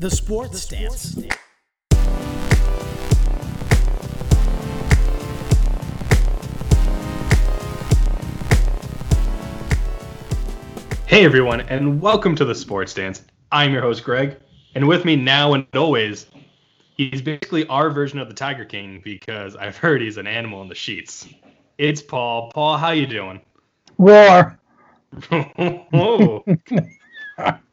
The Sports Stance. Hey everyone, and welcome to the Sports Dance. I'm your host Greg, and with me now and always, he's basically our version of the Tiger King because I've heard he's an animal in the sheets. It's Paul. Paul, how you doing? Roar. oh,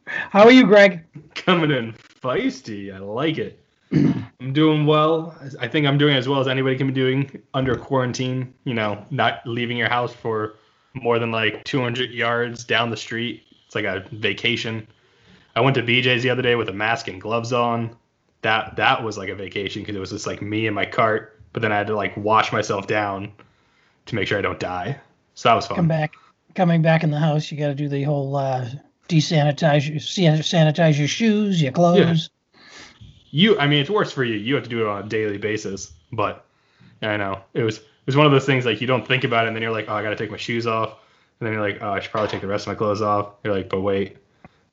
How are you, Greg? coming in feisty. I like it. I'm doing well. I think I'm doing as well as anybody can be doing under quarantine. You know, not leaving your house for more than like 200 yards down the street. It's like a vacation. I went to BJ's the other day with a mask and gloves on. That that was like a vacation because it was just like me and my cart. But then I had to like wash myself down to make sure I don't die. So that was fun. Come back. Coming back in the house, you got to do the whole uh, desanitize your sanitize your shoes, your clothes. you i mean it's worse for you you have to do it on a daily basis but i know. It was it was one of those things like you don't think about it and then you're like oh i gotta take my shoes off. And then you're like oh i should probably take the rest of my clothes off. You're like but wait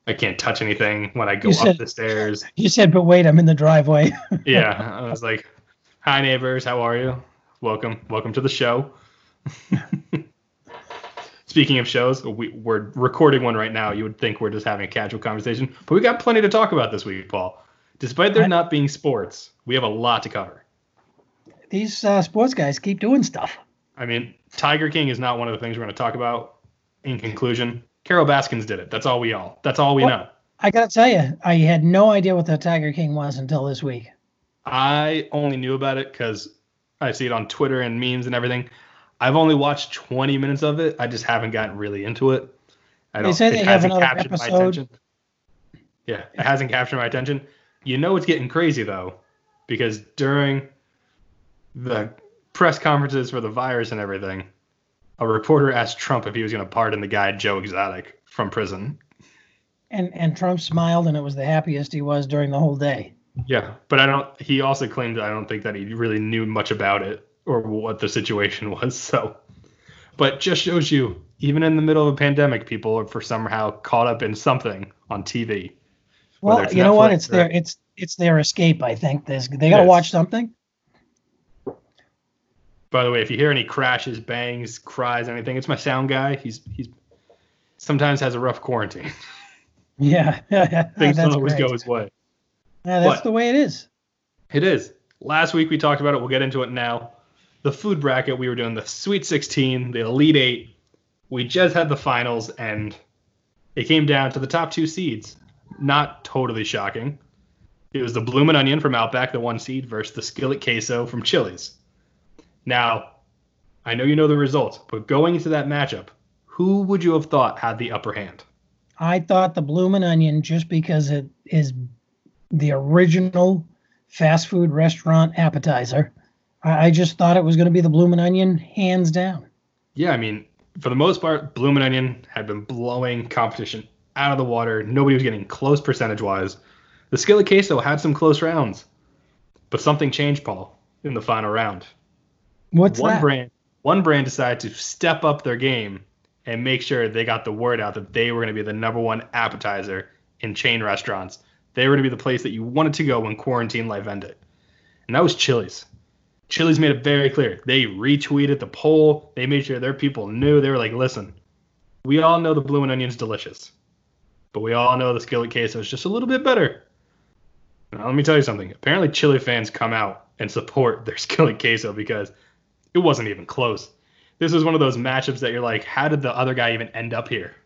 i can't touch anything when i go You up said- the stairs. You said, but wait, I'm in the driveway. yeah i was like hi neighbors how are you? Welcome welcome to the show speaking of shows we, we're recording one right now you would think we're just having a casual conversation but we got plenty to talk about this week paul despite there not being sports we have a lot to cover These uh, sports guys keep doing stuff. I mean, Tiger King is not one of the things we're going to talk about. In conclusion, Carol Baskins did it. That's all we all. That's all we What? know. I got to tell you, I had no idea what the Tiger King was until this week. I only knew about it because I see it on Twitter and memes and everything. I've only watched 20 minutes of it. I just haven't gotten really into it. I They say it they have hasn't another captured my episode. attention. Yeah, it hasn't captured my attention. You know it's getting crazy though, because during the press conferences for the virus and everything, a reporter asked Trump if he was going to pardon the guy Joe Exotic from prison. And and Trump smiled, and it was the happiest he was during the whole day. Yeah, but I don't. He also claimed I don't think that he really knew much about it or what the situation was. So, but just shows you, even in the middle of a pandemic, people are for somehow caught up in something on TV. Well, you know what? It's or- their it's it's their escape. I think There's, they got to Yes. watch something. By the way, if you hear any crashes, bangs, cries, anything, it's my sound guy. He's he's sometimes has a rough quarantine. Yeah, Things don't always go his way. Yeah, that's But- the way it is. It is. Last week we talked about it. We'll get into it now. The food bracket, we were doing the Sweet 16, the Elite Eight. We just had the finals, and it came down to the top two seeds. Not totally shocking. It was the Bloomin' Onion from Outback, the one seed, versus the Skillet Queso from Chili's. Now, I know you know the results, but going into that matchup, who would you have thought had the upper hand? I thought the Bloomin' Onion, just because it is the original fast food restaurant appetizer, I, I just thought it was going to be the Bloomin' Onion, hands down. Yeah, I mean, for the most part, Bloomin' Onion had been blowing competition out of the water. Nobody was getting close percentage wise. The Skillet Queso had some close rounds, but something changed, Paul, in the final round. What's one that? brand, one brand decided to step up their game and make sure they got the word out that they were going to be the number one appetizer in chain restaurants. They were going to be the place that you wanted to go when quarantine life ended, and that was Chili's. Chili's made it very clear. They retweeted the poll. They made sure their people knew. They were like, listen, we all know the bloomin' onion's delicious, but we all know the skillet queso is just a little bit better. Now, let me tell you something. Apparently, Chili fans come out and support their skillet queso because it wasn't even close. This was one of those matchups that you're like, how did the other guy even end up here?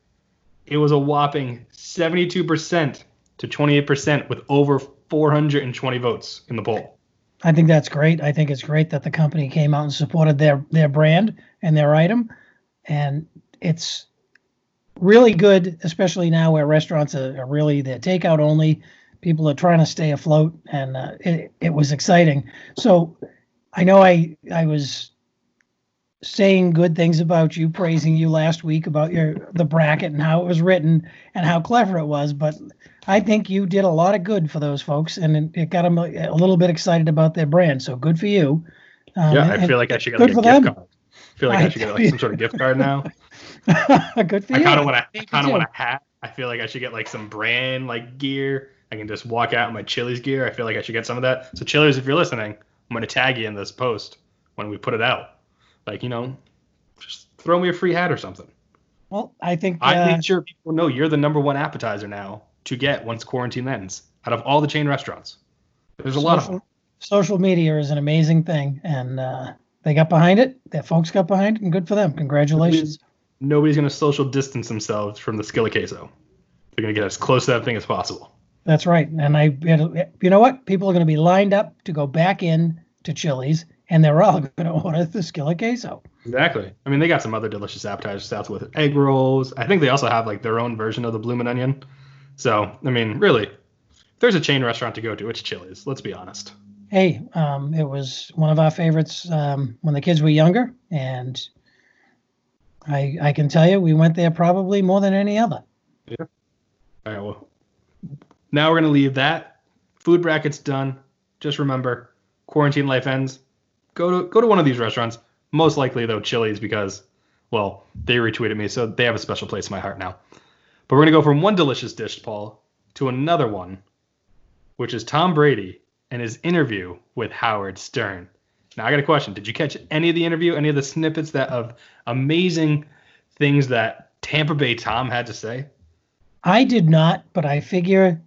It was a whopping 72% to 28% with over 420 votes in the poll. I think that's great. I think it's great that the company came out and supported their their brand and their item, and it's really good, especially now where restaurants are, are really they're takeout only. People are trying to stay afloat, and uh, it it was exciting. So I know I I was saying good things about you, praising you last week about your the bracket and how it was written and how clever it was, but I think you did a lot of good for those folks, and it, got them a, little bit excited about their brand. So good for you. Um, Yeah, I feel like I should get like a gift them. card. I feel like I, I- should get like some sort of gift card now. good for I you. kind of want to. I kind of want a hat. I feel like I should get like some brand like gear I can just walk out in my Chili's gear. I feel like I should get some of that. So Chili's, if you're listening, I'm gonna tag you in this post when we put it out. Like you know, just throw me a free hat or something. Well, I think I uh, made sure people know you're the number one appetizer now to get once quarantine ends out of all the chain restaurants. There's a lot of social, media is an amazing thing, and uh, they got behind it. Their folks got behind it, and good for them. Congratulations. Nobody's gonna social distance themselves from the skillet queso. They're gonna get as close to that thing as possible. That's right. And I, you know what? People are going to be lined up to go back in to Chili's, and they're all going to order the skillet queso. Exactly. I mean, they got some other delicious appetizers out with egg rolls. I think they also have like their own version of the bloomin' onion. So, I mean, really, if there's a chain restaurant to go to, it's Chili's. Let's be honest. Hey, um, it was one of our favorites um, when the kids were younger, and I I can tell you we went there probably more than any other. Yeah. All right. Well, now we're gonna leave that food brackets done. Just remember, quarantine life ends. Go to go to one of these restaurants. Most likely though, Chili's because, well, they retweeted me, so they have a special place in my heart now. But we're gonna go from one delicious dish, Paul, to another one, which is Tom Brady and his interview with Howard Stern. Now I got a question. Did you catch any of the interview? Any of the snippets that of amazing things that Tampa Bay Tom had to say? I did not, but I figure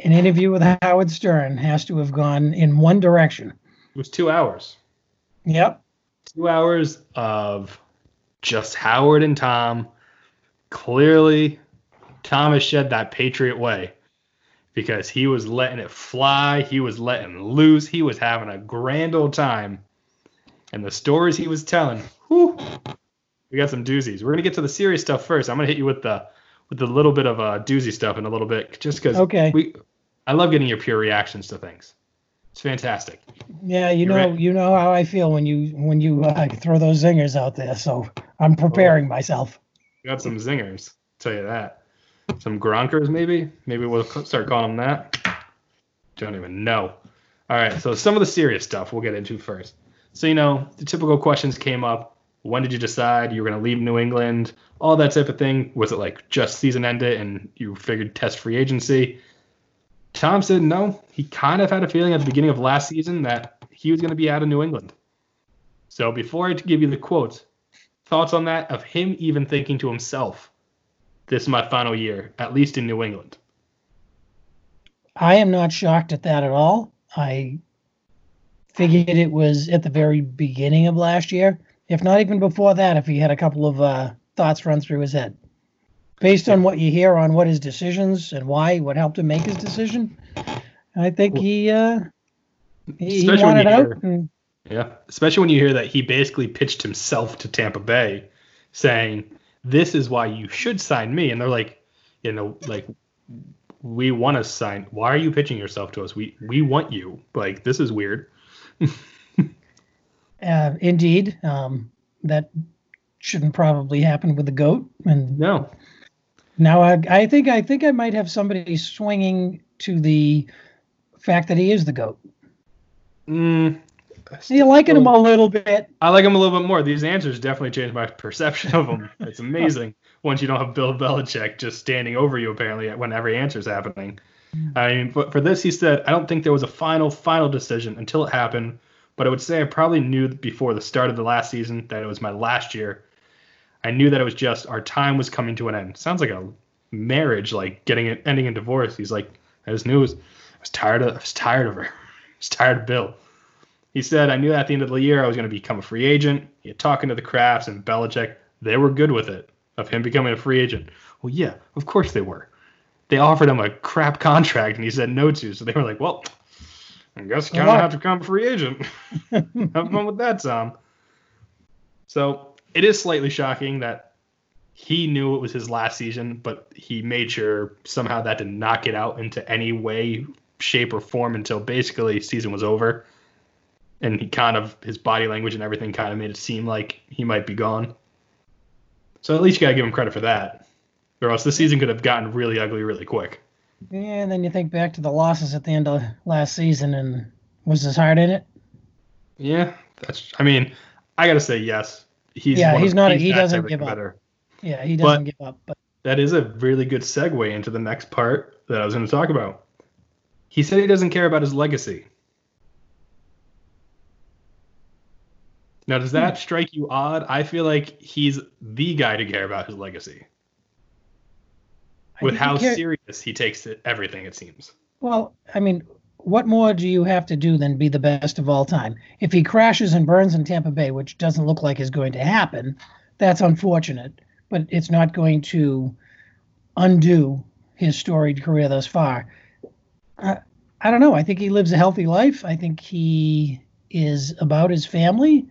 an interview with Howard Stern has to have gone in one direction. It was two hours. Yep. Two hours of just Howard and Tom. Clearly, Thomas shed that Patriot way because he was letting it fly. He was letting loose. He was having a grand old time. And the stories he was telling, whew, we got some doozies. We're gonna get to the serious stuff first. I'm gonna hit you with the with the little bit of uh, doozy stuff in a little bit, just because Okay. we. I love getting your pure reactions to things. It's fantastic. Yeah, you You're know, you know how I feel when you when you uh, throw those zingers out there. So I'm preparing myself. Got some zingers, tell you that. Some gronkers, maybe. Maybe we'll start calling them that. Don't even know. All right, so some of the serious stuff we'll get into first. So you know, the typical questions came up. When did you decide you were going to leave New England? All that type of thing. Was it like just season ended and you figured test free agency? Tom said no. He kind of had a feeling at the beginning of last season that he was going to be out of New England. So before I give you the quotes, thoughts on that of him even thinking to himself, "This is my final year, at least in New England." I am not shocked at that at all. I figured it was at the very beginning of last year, if not even before that, if he had a couple of uh, thoughts run through his head. Based on what you hear on what his decisions and why, what helped him make his decision, I think he uh, he, he wanted out. And, Yeah, especially when you hear that he basically pitched himself to Tampa Bay, saying, "This is why you should sign me," and they're like, you know, like we want to sign. Why are you pitching yourself to us? We we want you. Like this is weird. uh, indeed, um, that shouldn't probably happen with the goat. And No, Now, I, I think I think I might have somebody swinging to the fact that he is the goat. mm, So you liking him a little bit. I like him a little bit more. These answers definitely changed my perception of him. It's amazing once you don't have Bill Belichick just standing over you apparently when every answer's happening. Mm. I mean, but for this, he said, I don't think there was a final, final decision until it happened. But I would say I probably knew before the start of the last season that it was my last year. I knew that it was just our time was coming to an end. Sounds like a marriage, like getting it ending in divorce. He's like, I just knew it was, I was tired of, I was tired of her. I was tired of Bill. He said, I knew at the end of the year I was going to become a free agent. He had talking to the Krafts and Belichick. They were good with it, of him becoming a free agent. Well, yeah, of course they were. They offered him a crap contract and he said no to. So they were like, well, I guess you kind of have to become a free agent. have fun with that, Tom. So it is slightly shocking that he knew it was his last season, but he made sure somehow that did not get out into any way, shape, or form until basically season was over. And he kind of his body language and everything kind of made it seem like he might be gone. So at least you gotta give him credit for that. Or else the season could have gotten really ugly really quick. Yeah, and then you think back to the losses at the end of last season, and was his heart in it? Yeah, that's. I mean, I gotta say yes. He's Yeah, he's of- not- he doesn't give up. Yeah, he doesn't give up. But that is a really good segue into the next part that I was going to talk about. He said he doesn't care about his legacy. Now, does that strike you odd? I feel like he's the guy to care about his legacy. With how care- serious he takes it, everything, it seems. Well, I mean, what more do you have to do than be the best of all time? If he crashes and burns in Tampa Bay, which doesn't look like is going to happen, that's unfortunate, but it's not going to undo his storied career thus far. Uh, I don't know. I think he lives a healthy life. I think he is about his family.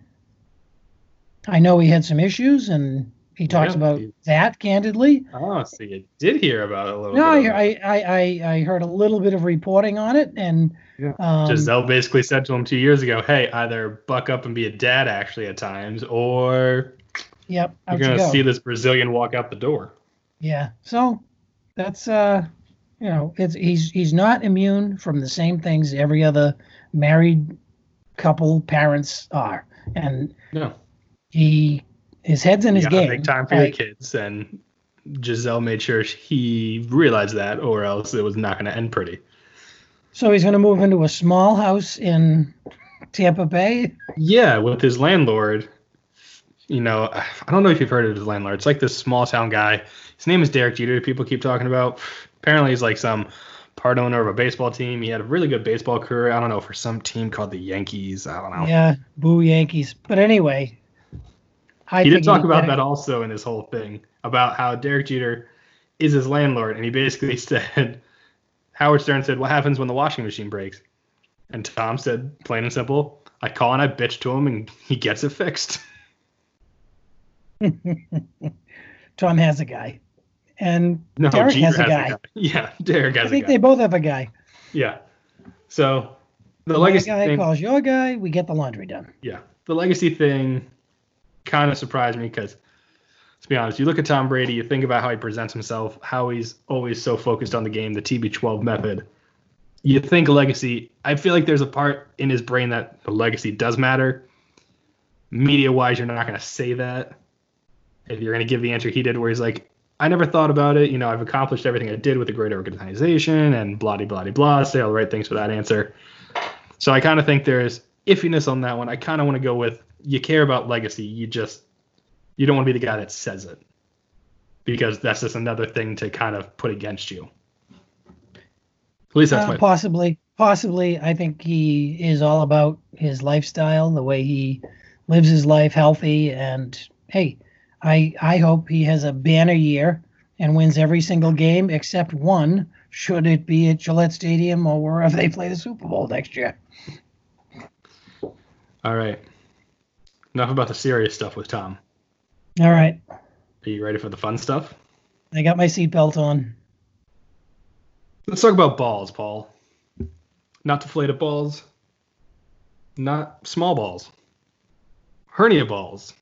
I know he had some issues, and he talks Yeah, about he- that candidly. Oh, so you did hear about it a little No, bit. I, I, I, I heard a little bit of reporting on it, and Yeah. um, Gisele basically said to him two years ago, "Hey, either buck up and be a dad actually at times, or yep, you're gonna go. see this Brazilian walk out the door." Yeah, so that's uh, you know, it's he's he's not immune from the same things every other married couple parents are, and No, he his head's in his game. make time for your Like, kids, and Gisele made sure he realized that, or else it was not gonna end pretty. So he's going to move into a small house in Tampa Bay. Yeah, with his landlord. You know, I don't know if you've heard of his landlord. It's like this small town guy. His name is Derek Jeter. People keep talking about. Apparently, he's like some part owner of a baseball team. He had a really good baseball career. I don't know for some team called the Yankees. I don't know. Yeah, boo Yankees. But anyway, He did talk about that also in his whole thing about how Derek Jeter is his landlord, and he basically said, Howard Stern said, "What happens when the washing machine breaks?" And Tom said, plain and simple, "I call and I bitch to him, and he gets it fixed." Tom has a guy, and No, Derek Jeter has a guy. Yeah, Derek has I think they both have a guy. Yeah. So the My legacy guy thing, calls your guy. We get the laundry done. yeah, the legacy thing kind of surprised me because, let's be honest, you look at Tom Brady, you think about how he presents himself, how he's always so focused on the game, the TB12 method. You think legacy. I feel like there's a part in his brain that the legacy does matter. Media wise, you're not going to say that. If you're going to give the answer he did, where he's like, I never thought about it. You know, I've accomplished everything I did with a great organization and blah, blah, blah, blah. Say all the right things for that answer. So I kind of think there's iffiness on that one. I kind of want to go with you care about legacy. You just, you don't want to be the guy that says it because that's just another thing to kind of put against you. At least that's Uh, my possibly, possibly. I think he is all about his lifestyle, the way he lives his life, healthy. And hey, I I hope he has a banner year and wins every single game except one. Should it be at Gillette Stadium or wherever they play the Super Bowl next year? All right. Enough about the serious stuff with Tom. All right, Are you ready for the fun stuff? I got my seatbelt on. Let's talk about balls, Paul. Not deflated balls, not small balls, hernia balls.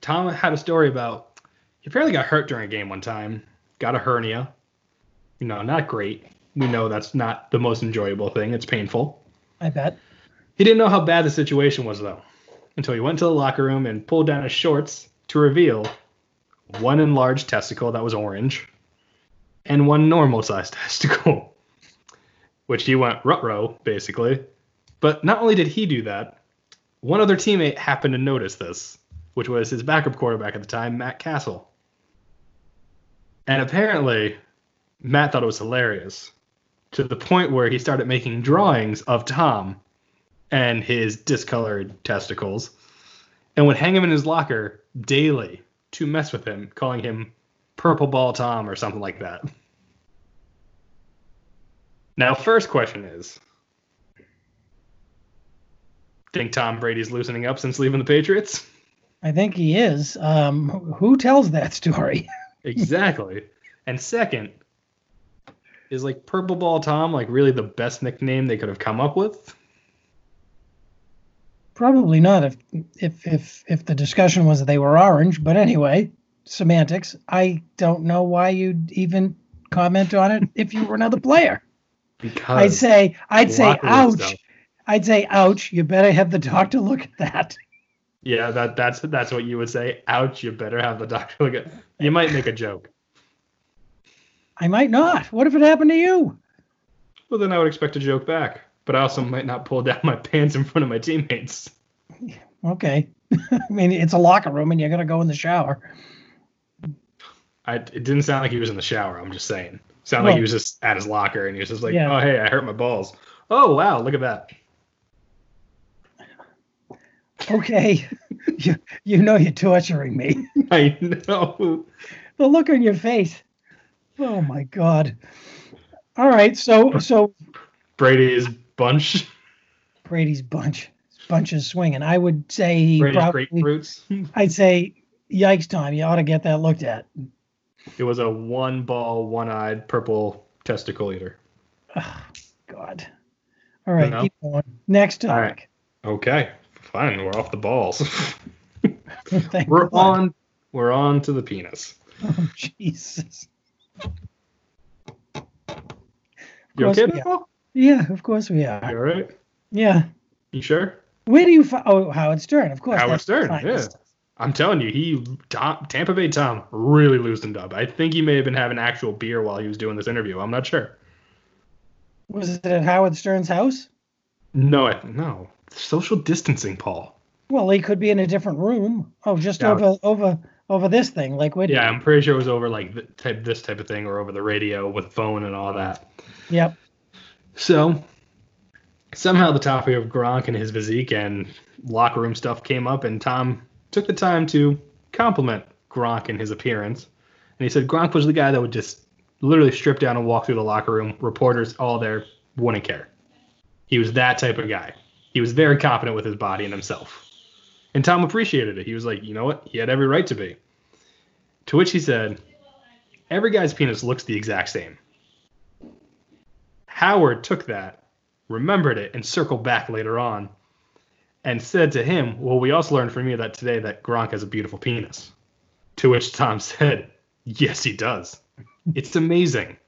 Tom had a story about he apparently got hurt during a game one time, got a hernia. You know, not great. We know that's not the most enjoyable thing. It's painful. I bet. He didn't know how bad the situation was though, until he went to the locker room and pulled down his shorts to reveal one enlarged testicle that was orange and one normal sized testicle, which he went rut-row basically. But not only did he do that, one other teammate happened to notice this, which was his backup quarterback at the time, Matt Cassel. And apparently, Matt thought it was hilarious to the point where he started making drawings of Tom and his discolored testicles and would hang him in his locker daily to mess with him, calling him Purple Ball Tom or something like that. Now, first question is Think Tom Brady's loosening up since leaving the Patriots? I think he is. Um, who tells that story? Exactly. and second, is like Purple Ball Tom like really the best nickname they could have come up with? Probably not if if if if the discussion was that they were orange, but anyway, semantics. I don't know why you'd even comment on it if you were another player. Because I'd say I'd say ouch. stuff. I'd say ouch, you better have the doctor look at that. Yeah, that that's that's what you would say. Ouch! You better have the doctor look at. You might make a joke. I might not. What if it happened to you? Well, then I would expect a joke back, but I also might not pull down my pants in front of my teammates. Okay. I mean, it's a locker room and you're going to go in the shower. I, it didn't sound like he was in the shower. I'm just saying. It sounded like he was just at his locker and he was just like, Yeah. "Oh, hey, I hurt my balls." Oh, wow, look at that. Okay. you, you know you're torturing me. I know. the look on your face. Oh my God. All right. So, so Brady's bunch. Brady's bunch, bunch is swinging. I would say he Brady's probably, grapefruits. I'd say, yikes, Tom, you ought to get that looked at. It was a one ball, one eyed purple testicle eater. God. All right, No. keep going. Next All right. topic. Okay, fine. We're off the balls. We're God. on. We're on to the penis. Oh, Jesus. You okay, we are. Paul? Yeah, of course we You are. all right? Yeah. You sure? Where do you find? Oh, Howard Stern, of course. Howard Stern, finest. I'm telling you, he Tom, Tampa Bay Tom really loosened up. I think he may have been having actual beer while he was doing this interview. I'm not sure. Was it at Howard Stern's house? No, I, no. Social distancing, Paul. Well, he could be in a different room. Oh, just Yeah. over over over this thing, like we Yeah, I'm pretty sure it was over like th- type, this type of thing, or over the radio with phone and all that. Yep. So somehow the topic of Gronk and his physique and locker room stuff came up, and Tom took the time to compliment Gronk and his appearance. And he said Gronk was the guy that would just literally strip down and walk through the locker room. Reporters all there wouldn't care. He was that type of guy. He was very confident with his body and himself. And Tom appreciated it. He was like, you know what? He had every right to be. To which he said, every guy's penis looks the exact same. Howard took that, remembered it, and circled back later on and said to him, Well, we also learned from you that today that Gronk has a beautiful penis. To which Tom said, Yes, he does. It's amazing.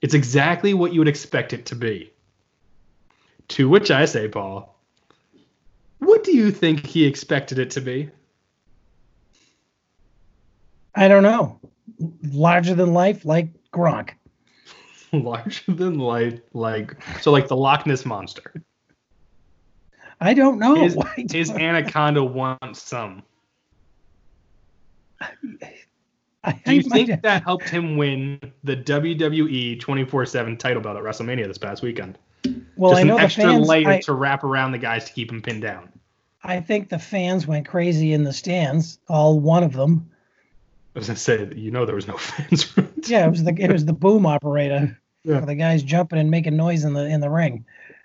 It's exactly what you would expect it to be. To which I say, Paul, what do you think he expected it to be? I don't know. Larger than life, like Gronk. Larger than life, like so, like the Loch Ness monster. I don't know. His, don't- anaconda wants some. I, Do you I think have- that helped him win the WWE 24/7 title belt at WrestleMania this past weekend? well, Just I know an the extra fans. layer I, to wrap around the guys to keep him pinned down. I think the fans went crazy in the stands. All one of them. I was gonna say, you know, there was no fans. Yeah, it was the it was the boom operator. Yeah. The guys jumping and making noise in the in the ring.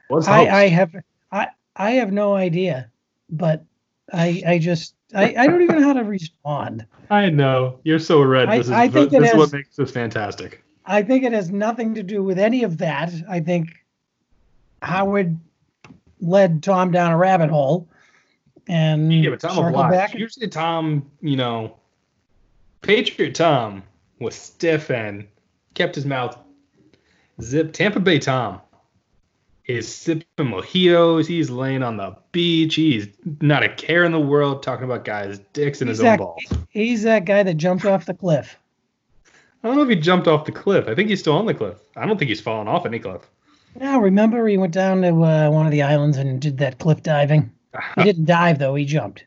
Was I. I have I I have no idea, but I I just I, I don't even know how to respond. I know you're so red. I- This is, I think this is is- what makes this fantastic. I think it has nothing to do with any of that. I think Howard led Tom down a rabbit hole and Yeah, but Tom back. Usually, Tom, you know, Patriot Tom was stiff and kept his mouth zipped. Tampa Bay Tom is sipping mojitos. He's laying on the beach. He's not a care in the world talking about guys' dicks and his own balls. He's that guy that jumped off the cliff. I don't know if he jumped off the cliff. I think he's still on the cliff. I don't think he's fallen off any cliff. Now, remember he went down to uh, one of the islands and did that cliff diving. He didn't dive though; he jumped,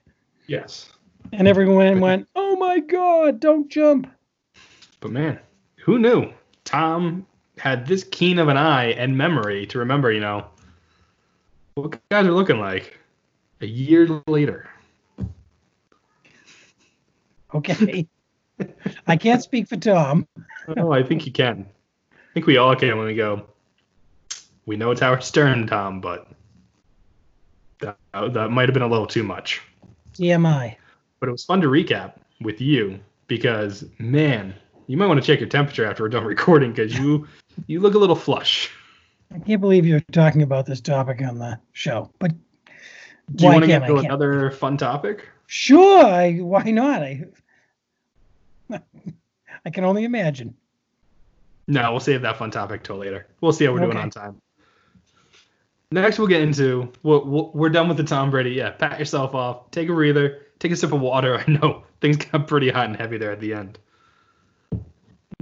yes. and everyone went, "Oh my God, don't jump!" But man, who knew? Tom had this keen of an eye and memory to remember, you know, what guys are looking like a year later. Okay, I can't speak for Tom. Oh, I think you can. I think we all can when we go. We know it's Howard Stern, Tom, but that, that might have been a little too much. TMI. But it was fun to recap with you because, man, you might want to check your temperature after we're done recording because you you look a little flush. I can't believe you're talking about this topic on the show, but Do you want to get to another fun topic? sure, I, why not? I, I can only imagine. No, we'll save that fun topic till later. We'll see how we're doing on time. Next, we'll get into we're, we're done with the Tom Brady. Yeah, pat yourself off, take a breather, take a sip of water. I know things got pretty hot and heavy there at the end.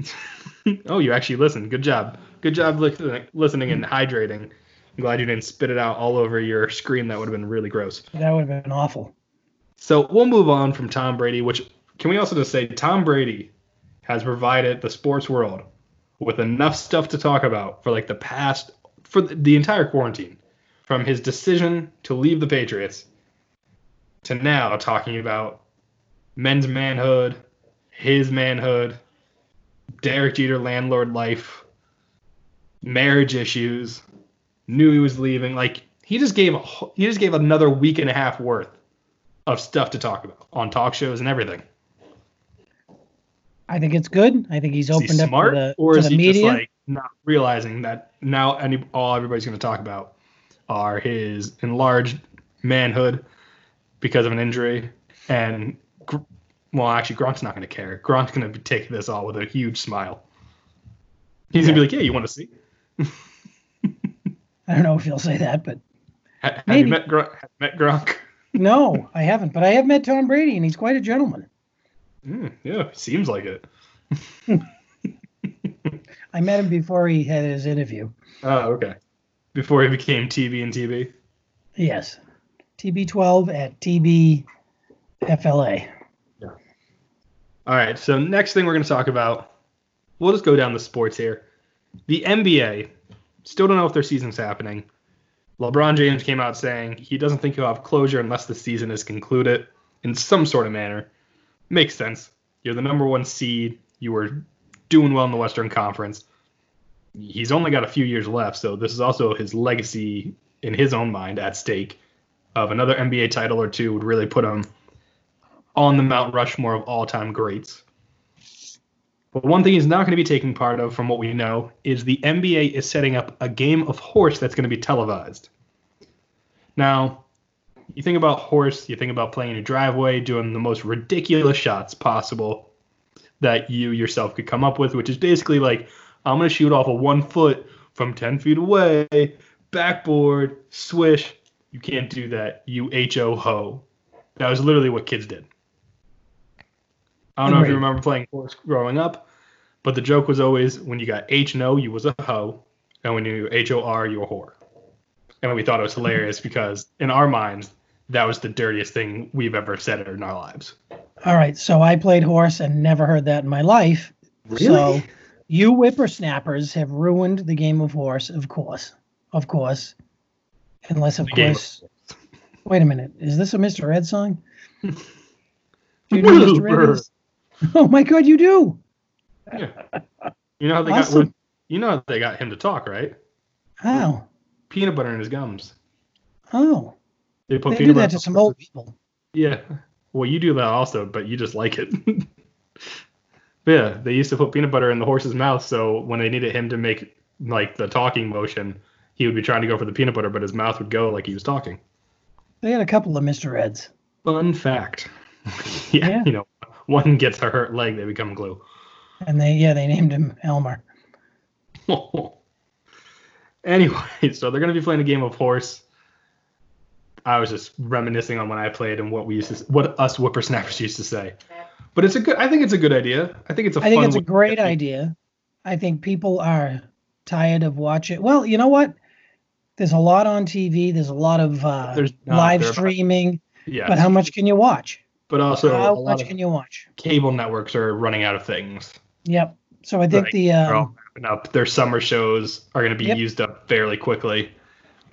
oh, you actually listened. Good job. Good job listening, listening and hydrating. I'm glad you didn't spit it out all over your screen. That would have been really gross. That would have been awful. So we'll move on from Tom Brady, which can we also just say Tom Brady has provided the sports world with enough stuff to talk about for like the past for the entire quarantine, from his decision to leave the Patriots to now talking about men's manhood, his manhood, Derek Jeter landlord life, marriage issues, knew he was leaving. Like he just gave a, he just gave another week and a half worth of stuff to talk about on talk shows and everything. I think it's good. I think he's Is he opened up smart, to the, or to is the he media. just like not realizing that now any all everybody's going to talk about are his enlarged manhood because of an injury and well actually Gronk's not going to care. Gronk's going to be taking this all with a huge smile. He's going to be like, "Yeah, you want to see? I don't know if he'll say that, but Ha- Have Maybe. you met Gronk? Have met Gronk? no, I haven't. But I have met Tom Brady, and he's quite a gentleman. Mm, yeah, seems like it. I met him before he had his interview. Oh, okay. Before he became TB and TB. Yes, TB12 at TBFLA. All right. So next thing we're going to talk about, we'll just go down the sports here. The NBA still don't know if their season's happening. LeBron James came out saying he doesn't think he'll have closure unless the season is concluded in some sort of manner. Makes sense. You're the number one seed. You were doing well in the Western Conference. He's only got a few years left, so this is also his legacy in his own mind at stake of another NBA title or two would really put him on the Mount Rushmore of all-time greats. But one thing he's not going to be taking part of, from what we know, is the NBA is setting up a game of horse that's going to be televised. Now, you think about horse, you think about playing in your driveway, doing the most ridiculous shots possible that you yourself could come up with, which is basically like, I'm going to shoot off a one foot from 10 feet away, backboard, swish. You can't do that, you H-O ho. That was literally what kids did. I don't know if you remember playing horse growing up, but the joke was always when you got H no, you was a hoe, and when you H O R, you were a whore. And we thought it was hilarious because in our minds, that was the dirtiest thing we've ever said in our lives. All right, so I played horse and never heard that in my life. Really? So you whippersnappers have ruined the game of horse, of course, of course, unless of The game of course. Wait a minute, is this a Mr. Ed song? Do you know Mr. Ed is? Oh my God, you do. Yeah. You know how they Awesome. got you know how they got him to talk, right? How? Peanut butter in his gums. Oh, They put they do peanut that butter. to some old people. Yeah. Well, you do that also, but you just like it. but yeah, they used to put peanut butter in the horse's mouth, so when they needed him to make like the talking motion, he would be trying to go for the peanut butter, but his mouth would go like he was talking. They had a couple of Mr. Eds. Fun fact. yeah, Yeah. you know, one gets a hurt leg, they become glue. And they, yeah, they named him Elmer. anyway, so they're gonna be playing a game of horse. I was just reminiscing on when I played and what we used to, what us whippersnappers used to say. But it's a good. I think it's a good idea. I think it's a. I think it's a great idea. I think people are tired of watching. Well, you know what? There's a lot on TV. There's a lot of uh, There's live are about- streaming. Yeah. But how much can you watch? But also, a how much can you watch? cable networks are running out of things. Yep. So I think Right. the They're all um, wrapping up. Their summer shows are going to be Yep. used up fairly quickly.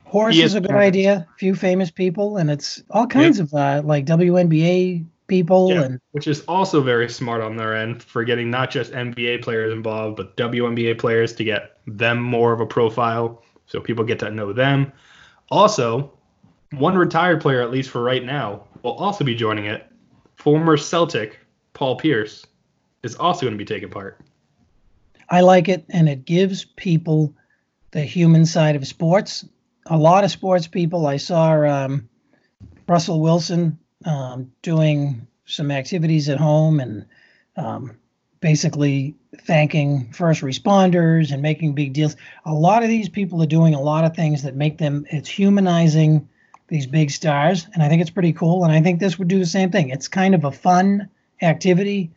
horse is a good idea. Few famous people, and it's all kinds of uh, like WNBA people Yeah. and which is also very smart on their end for getting not just NBA players involved, but WNBA players to get them more of a profile so people get to know them. Also, one retired player, at least for right now, will also be joining it. Former Celtic Paul Pierce is also going to be taking part. I like it, and it gives people the human side of sports. A lot of sports people. I saw um, Russell Wilson um, doing some activities at home and um, basically thanking first responders and making big deals. A lot of these people are doing a lot of things that make them. It's humanizing these big stars, and I think it's pretty cool. And I think this would do the same thing. It's kind of a fun activity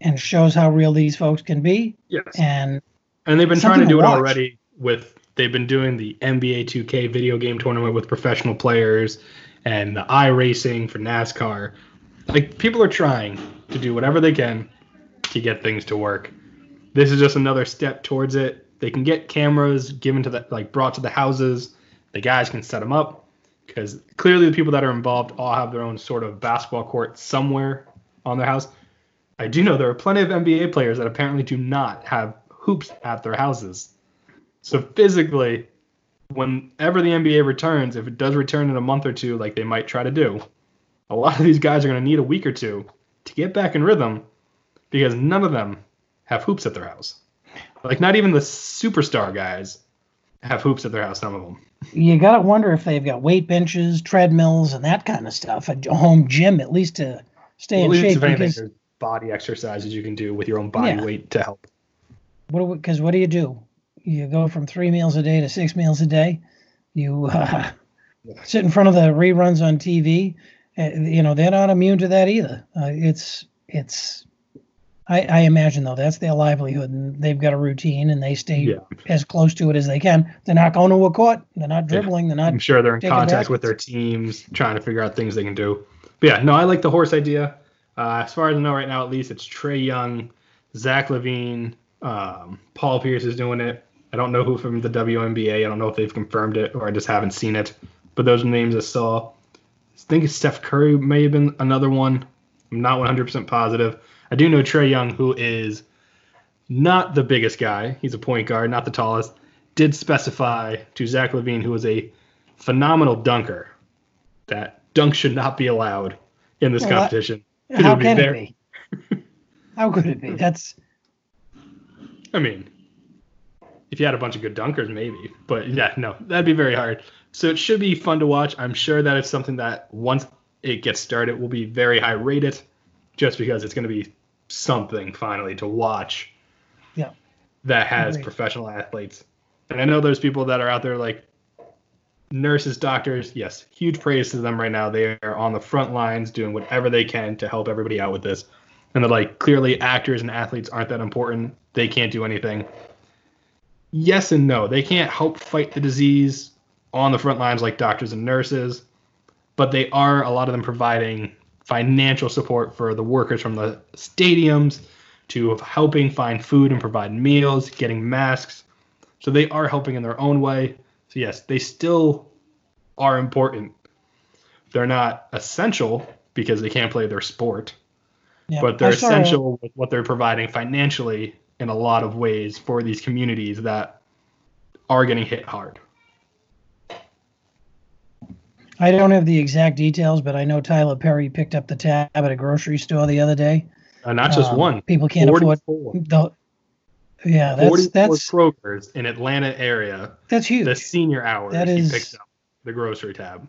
and shows how real these folks can be. Yes. And And they've been trying to Something to do it already with they've been doing the NBA 2K video game tournament with professional players and the iRacing for NASCAR. Like people are trying to do whatever they can to get things to work. This is just another step towards it. They can get cameras given to the like brought to the houses. The guys can set them up because clearly the people that are involved all have their own sort of basketball court somewhere on their house. I do know there are plenty of NBA players that apparently do not have hoops at their houses. So physically, whenever the NBA returns, if it does return in a month or two, like they might try to do, a lot of these guys are going to need a week or two to get back in rhythm because none of them have hoops at their house. Like not even the superstar guys have hoops at their house. Some of them. You got to wonder if they've got weight benches, treadmills, and that kind of stuff. A home gym, at least to stay At in shape. if anything, Because there's body exercises you can do with your own body Yeah. weight to help. what, because what do you do? You go from three meals a day to six meals a day. You uh, sit in front of the reruns on TV. Uh, you know they're not immune to that either. Uh, it's it's. I, I imagine though that's their livelihood, and they've got a routine, and they stay Yeah. as close to it as they can. They're not going to a court. They're not dribbling. They're not I'm sure they're in contact with their teams, trying to figure out things they can do. But yeah, no, I like the horse idea. Uh, as far as I know right now, at least it's Trae Young, Zach LaVine, um, Paul Pierce is doing it. I don't know who from the WNBA. I don't know if they've confirmed it or I just haven't seen it. But those are names I saw. I think Steph Curry may have been another one. I'm not 100% positive. I do know Trae Young, who is not the biggest guy. He's a point guard, not the tallest. Did specify to Zach LaVine, who is a phenomenal dunker, that dunk should not be allowed in this Well, competition. It How would be can very- it be? How could it be? That's I mean, if you had a bunch of good dunkers, maybe. But yeah, no, that'd be very hard. So it should be fun to watch. I'm sure that it's something that once it gets started will be very high rated, just because it's going to be something finally to watch. Yeah. That has Agreed. professional athletes, and I know there's people that are out there like nurses, doctors. Yes, huge praise to them right now. They are on the front lines doing whatever they can to help everybody out with this. And they're like, clearly actors and athletes aren't that important. They can't do anything. Yes and no. They can't help fight the disease on the front lines like doctors and nurses, but they are a lot of them providing financial support for the workers from the stadiums to helping find food and provide meals, getting masks. So they are helping in their own way. So yes, they still are important. They're not essential because they can't play their sport yeah. but they're essential with what they're providing financially in a lot of ways for these communities that are getting hit hard. I don't have the exact details, but I know Tyler Perry picked up the tab at a grocery store the other day. Uh, not just Um, one. People can't afford 44, the. Yeah, that's 44 that's Kroger's in Atlanta area. that's huge. The senior hours That he picked up the grocery tab,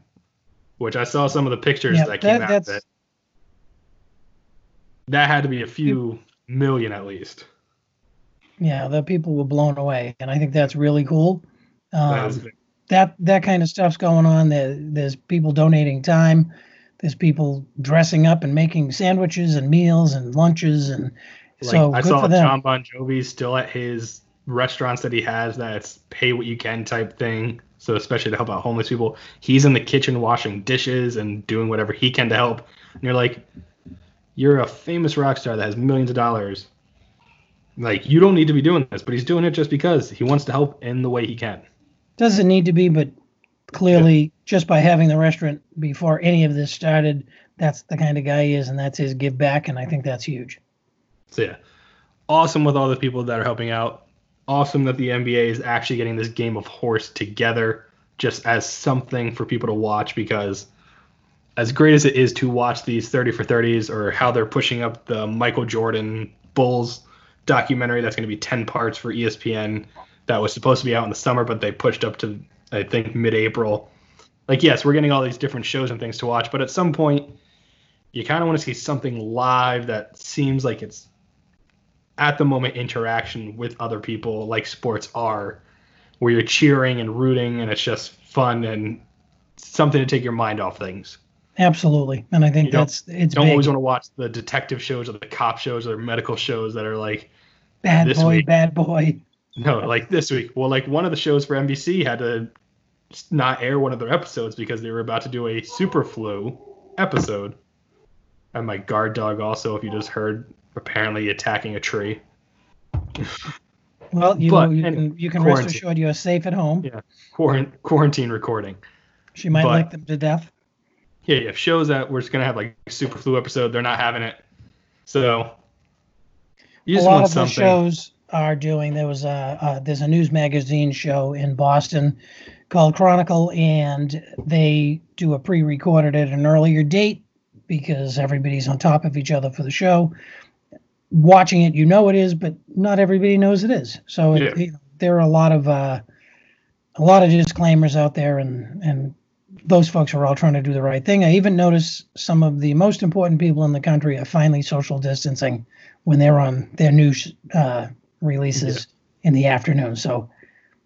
which I saw some of the pictures Yeah, that came that- out of it. That had to be a few million at least. yeah, the people were blown away, and I think that's really cool. That Um, is- that that kind of stuff's going on. There, there's people donating time. There's people dressing up and making sandwiches and meals and lunches, and Like so I good saw. Jon Bon Jovi still at his restaurants that he has that's pay what you can type thing. So especially to help out homeless people, he's in the kitchen washing dishes and doing whatever he can to help. And you're like, you're a famous rock star that has millions of dollars. Like you don't need to be doing this, but he's doing it just because he wants to help in the way he can. Doesn't need to be, but clearly, just by having the restaurant before any of this started, that's the kind of guy he is, and that's his give back, and I think that's huge. So yeah, awesome with all the people that are helping out. Awesome that the NBA is actually getting this game of horse together just as something for people to watch because as great as it is to watch these 30 for 30s or how they're pushing up the Michael Jordan Bulls documentary that's going to be 10 parts for ESPN that was supposed to be out in the summer but they pushed up to I think mid-April. Like yes, we're getting all these different shows and things to watch, but at some point you kind of want to see something live that seems like it's at the moment interaction with other people like sports are where you're cheering and rooting and it's just fun and something to take your mind off things Absolutely, and I think You that's it's don't big. always want to watch the detective shows or the cop shows or medical shows that are like bad this boy, week. bad boy. No like this week well like one of the shows for nbc had to not air one of their episodes because they were about to do a super flu episode and my guard dog also if you just heard apparently attacking a tree Well, you But- you and can you can rest assured you're safe at home. Yeah. Quarant- quarantine recording She might but- like them to death. yeah yeah shows that we're just gonna have like super flu episode they're not having it so you a just lot want of the something shows are doing. There was a uh, there's a news magazine show in Boston called Chronicle, and they do a pre-recorded at an earlier date because everybody's on top of each other for the show. Watching it, you know it is, but not everybody knows it is. So Yeah. you know, there are a lot of uh, a lot of disclaimers out there, and and those folks are all trying to do the right thing. I even notice some of the most important people in the country are finally social distancing when they're on their news uh, releases in the afternoon. So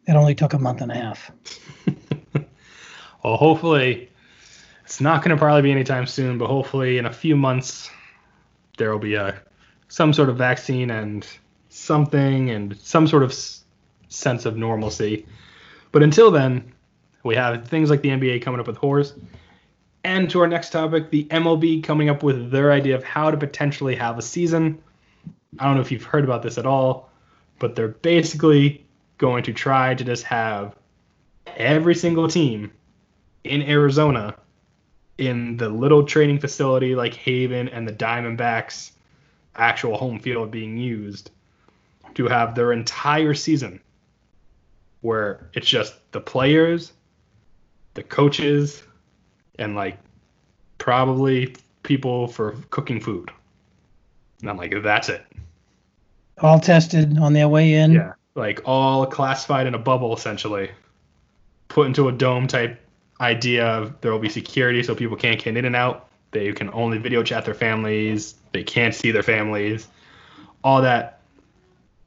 it only took a month and a half. well hopefully it's not going to probably be anytime soon but hopefully in a few months there will be a some sort of vaccine and something and some sort of s- sense of normalcy but until then we have things like the nba coming up with horse and to our next topic the mlb coming up with their idea of how to potentially have a season i don't know if you've heard about this at all but they're basically going to try to just have every single team in Arizona in the little training facility like Haven and the Diamondbacks actual home field being used to have their entire season where it's just the players, the coaches, and like probably people for cooking food. And I'm like, that's it. All tested on their way in. Yeah, like all classified in a bubble essentially, put into a dome type idea of there will be security so people can't get in and out. They can only video chat their families. They can't see their families. All that.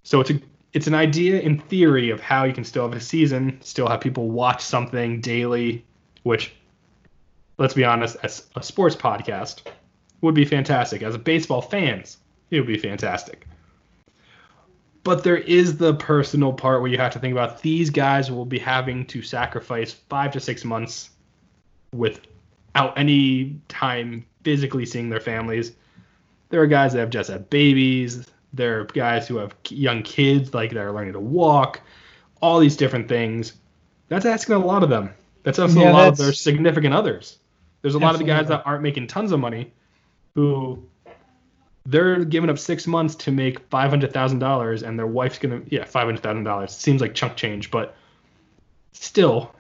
So it's a it's an idea in theory of how you can still have a season, still have people watch something daily, which let's be honest, as a sports podcast would be fantastic. As a baseball fans, it would be fantastic but there is the personal part where you have to think about these guys will be having to sacrifice five to six months without any time physically seeing their families. There are guys that have just had babies. There are guys who have young kids, like they're learning to walk. All these different things. That's asking a lot of them. That's asking Yeah, a lot of their significant others. There's a lot of the guys that aren't making tons of money, who they're giving up six months to make five hundred thousand dollars, and their wife's gonna yeah five hundred thousand dollars. Seems like chunk change, but still,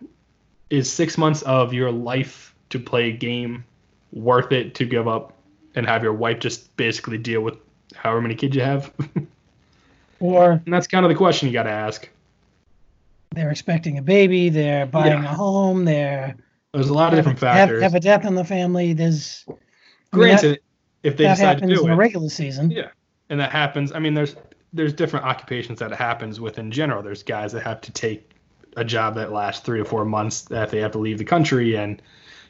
is six months of your life to play a game worth it to give up and have your wife just basically deal with however many kids you have? and Or that's kind of the question you got to ask. they're expecting a baby, they're buying Yeah. a home, they're There's a lot of different have, factors. have a death in the family. There's I mean, that- Granted, if they that decide to happens do in a it, regular season. Yeah, and that happens. I mean, there's there's different occupations that it happens with in general. There's guys that have to take a job that lasts three to four months that they have to leave the country and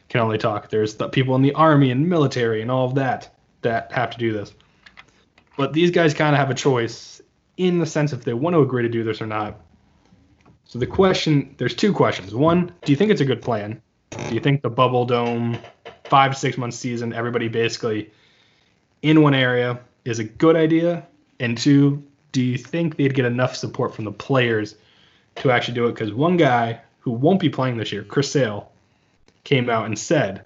can only talk. There's the people in the army and military and all of that that have to do this. But these guys kind of have a choice in the sense if they want to agree to do this or not. So the question, there's two questions. One, do you think it's a good plan? Do you think the bubble dome, five six month season, everybody basically in one area is a good idea? And two, do you think they'd get enough support from the players to actually do it? Because one guy who won't be playing this year, Chris Sale, came out and said,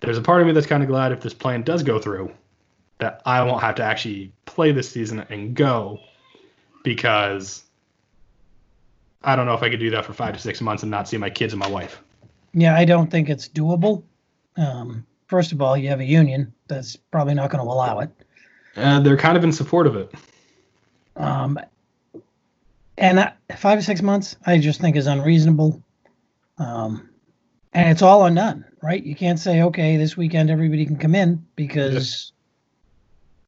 There's a part of me that's kind of glad if this plan does go through, that I won't have to actually play this season and go because I don't know if I could do that for five to six months and not see my kids and my wife. Yeah, I don't think it's doable. Um, first of all, you have a union that's probably not going to allow it. Uh, they're kind of in support of it. Um, and I, five or six months, I just think is unreasonable. Um, and it's all or none, right? You can't say, okay, this weekend everybody can come in because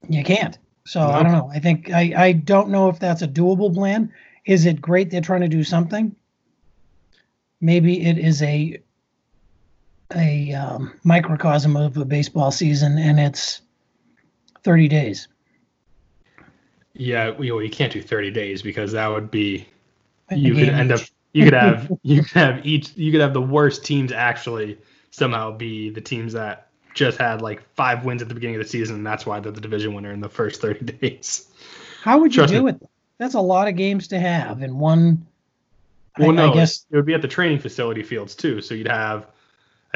you can't. So I don't know. I think I, I don't know if that's a doable plan. Is it great they're trying to do something? Maybe it is a a um, microcosm of a baseball season, and it's 30 days. Yeah, you, know, you can't do 30 days because that would be you could end up you could have you could have each you could have the worst teams actually somehow be the teams that just had like five wins at the beginning of the season and that's why they're the division winner in the first 30 days. How would you Trust do me. it? That's a lot of games to have in one. I- Well, no, I guess it would be at the training facility fields too. So you'd have,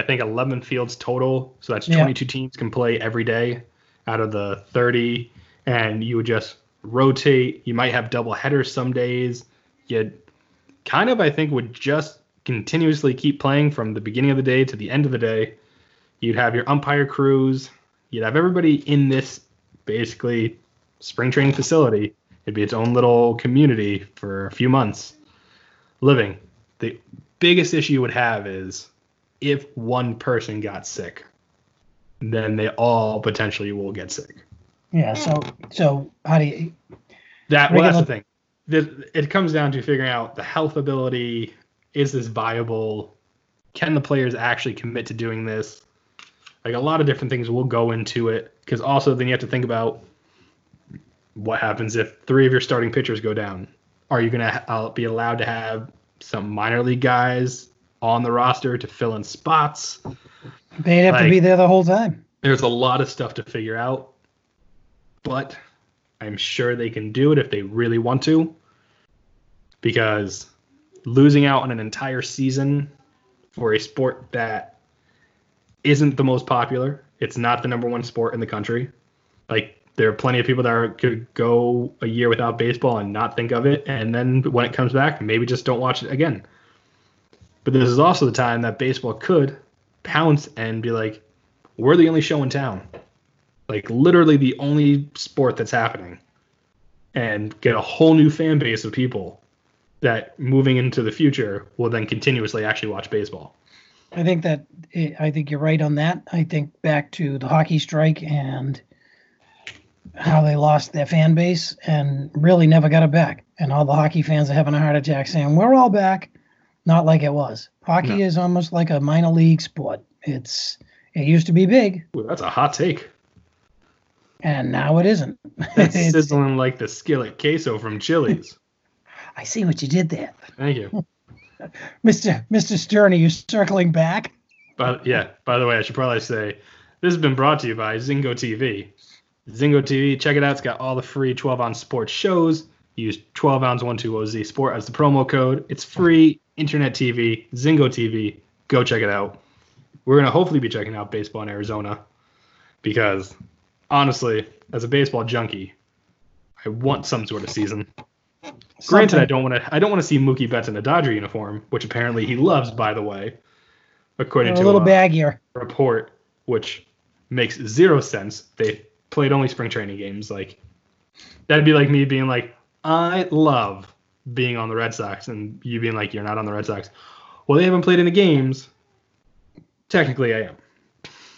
I think, 11 fields total. So that's Yeah. 22 teams can play every day out of the 30, and you would just rotate. You might have double headers some days. You kind of, I think, would just continuously keep playing from the beginning of the day to the end of the day. You'd have your umpire crews. You'd have everybody in this basically spring training facility. It'd be its own little community for a few months living. The biggest issue you would have is if one person got sick, then they all potentially will get sick. yeah. So so how do you? That well, that's the thing. The- It comes down to figuring out the health ability. Is this viable? Can the players actually commit to doing this? Like a lot of different things will go into it. Because also then you have to think about what happens if three of your starting pitchers go down. Are you gonna uh, be allowed to have some minor league guys on the roster to fill in spots? They'd have to be there the whole time. there's a lot of stuff to figure out, but I'm sure they can do it if they really want to. Because losing out on an entire season for a sport that isn't the most popular, it's not the number one sport in the country. Like there are plenty of people that are, could go a year without baseball and not think of it, and then when it comes back, maybe just don't watch it again. But this is also the time that baseball could pounce and be like, we're the only show in town. Like literally the only sport that's happening. And get a whole new fan base of people that moving into the future will then continuously actually watch baseball. I think that I think you're right on that. I think back to the hockey strike and how they lost their fan base and really never got it back. And all the hockey fans are having a heart attack saying, We're all back. Not like it was. Hockey No. is almost like a minor league sport. It's it used to be big Ooh, that's a hot take. and now it isn't. That's It's- sizzling like the skillet queso from Chili's. I see what you did there. Thank you. Mr. Mr. Stern, are you circling back? But yeah, by the way, I should probably say this has been brought to you by Zingo TV. Zingo TV, check it out. It's got all the free 12 on sports shows. Use 12 ounce 120Z Sport as the promo code. It's free internet TV, Zingo TV. Go check it out. We're going to hopefully be checking out baseball in Arizona because honestly, as a baseball junkie, I want some sort of season. Granted, I don't want to. I don't want to see Mookie Betts in a Dodger uniform, which apparently he loves, by the way, according a to little uh, baggier. report, which makes zero sense. They played only spring training games. Like that'd be like me being like, I love being on the Red Sox, and you being like, you're not on the Red Sox. Well, they haven't played any games. Technically, I am.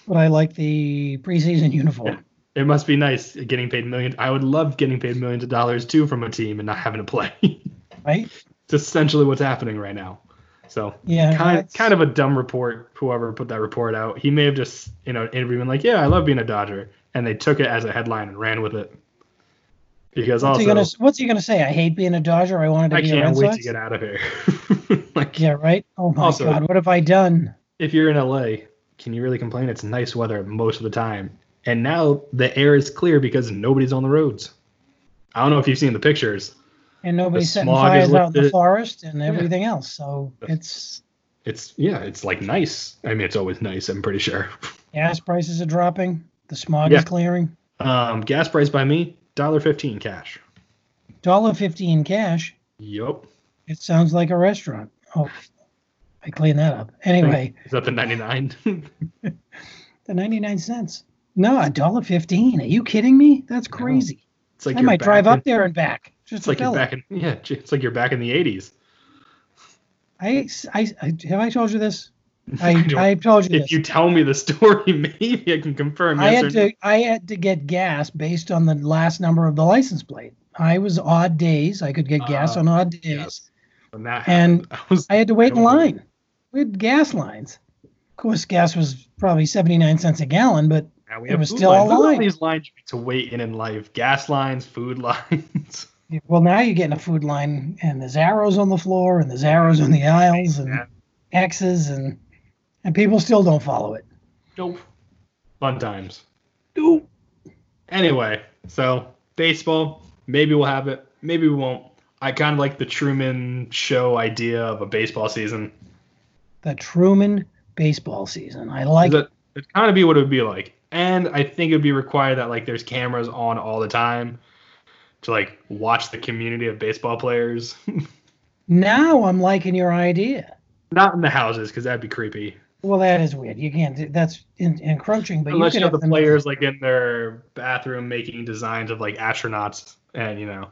But I like the preseason uniform. It must be nice getting paid millions. I would love getting paid millions of dollars too from a team and not having to play. Right? it's essentially what's happening right now. So Yeah. kind that's- kind of a dumb report. Whoever put that report out, he may have just you know interview been like, yeah, I love being a Dodger, and they took it as a headline and ran with it. Because What's also, he gonna What's he gonna say? I hate being a Dodger. I wanted to I be a Red can't wait to get out of here. like, Yeah, right. Oh my Also- God, what have I done? if you're in LA, can you really complain? It's nice weather most of the time, and now the air is clear because nobody's on the roads. I don't know if you've seen the pictures. And nobody's setting fires out in the forest and everything else. So it's It's yeah, it's like nice. I mean, it's always nice. I'm pretty sure. gas prices are dropping. The smog Yeah. is clearing. Um, gas price by me, dollar fifteen cash. Dollar fifteen cash. Yep. It sounds like a restaurant. Oh, I clean that up. Anyway, Is that the 99? the ninety nine cents. No, a dollar fifteen. Are you kidding me? That's crazy. It's like I might drive back up there and back. Just It's like you're back in yeah. It's like you're back in the 80s. I, I, I have I told you this. I I told you If this. you tell me the story, maybe I can confirm. I yes had or no. to I had to get gas based on the last number of the license plate. I was odd days. I could get gas Ah, on odd days. yes. And happened, I was I had to wait in line. We had gas lines. Of course, gas was probably 79 cents a gallon, but we It was still lines. a at all line. these lines to wait in in life: gas lines, food lines. well, now you're getting a food line, and there's arrows on the floor, and there's arrows on the aisles, and Yeah. X's, and and people still don't follow it. Nope. Fun times. Nope. Anyway, so baseball, maybe we'll have it, maybe we won't. I kind of like the Truman Show idea of a baseball season. The Truman baseball season. I like It, it'd kind of be what it would be like, and I think it'd be required that like there's cameras on all the time to like watch the community of baseball players. Now I'm liking your idea. Not in the houses because that'd be creepy. Well, that is weird. You can't. That's in, encroaching. But Unless you you could have the players like in their bathroom making designs of like astronauts and you know,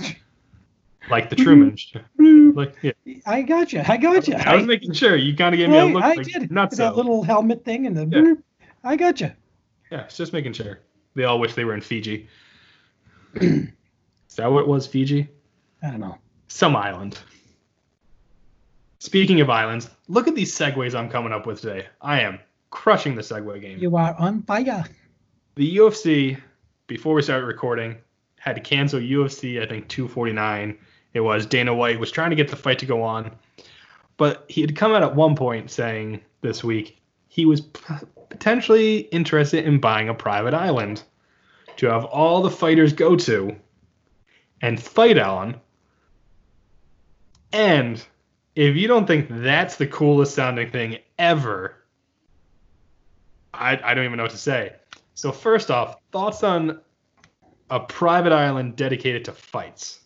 like the Truman. Show. Like yeah. I got you. I got you. I was making sure you kind of gave me a look I like did. nuts. that little helmet thing and the. Yeah. I got you. Yeah, it's just making sure. They all wish they were in Fiji. Is that what it was, Fiji? I don't know. Some island. Speaking of islands, look at these segues I'm coming up with today. I am crushing the segue game. You are on fire. the UFC, before we started recording, had to cancel UFC, I think 249. It was Dana White was trying to get the fight to go on, but he had come out at one point saying this week he was p- potentially interested in buying a private island to have all the fighters go to and fight on. And if you don't think that's the coolest sounding thing ever, I, I don't even know what to say. So first off, thoughts on a private island dedicated to fights?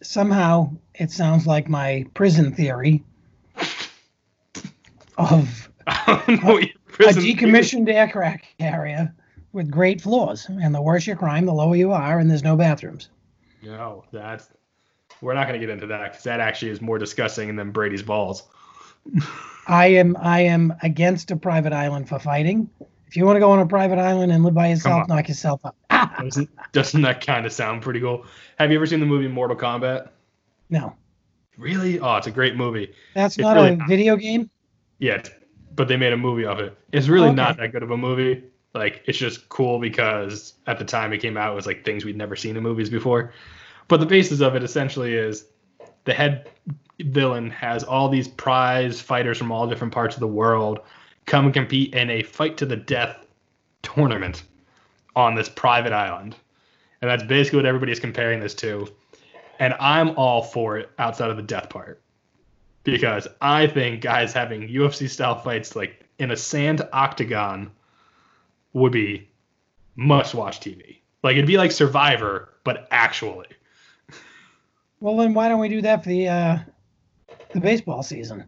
Somehow it sounds like my prison theory of I don't know what a prison- decommissioned aircraft carrier with great floors. And the worse your crime, the lower you are, and there's no bathrooms. No, that's we're not going to get into that because that actually is more disgusting than Brady's balls. I am I am against a private island for fighting. If you want to go on a private island and live by yourself, knock yourself up. Doesn't, doesn't that kind of sound pretty cool? Have you ever seen the movie Mortal Kombat? no, Really? Oh, it's a great movie. that's It's not really a not. video game. Yeah, but they made a movie of it. It's really Okay. not that good of a movie. Like it's just cool because at the time it came out, it was like things we'd never seen in movies before. But the basis of it essentially is the head villain has all these prize fighters from all different parts of the world come and compete in a fight to the death tournament on this private island. And that's basically what everybody's comparing this to. And I'm all for it outside of the death part because I think guys having UFC style fights like in a sand octagon would be must watch TV. Like it'd be like Survivor, but actually. Well, then why don't we do that for the uh, the baseball season?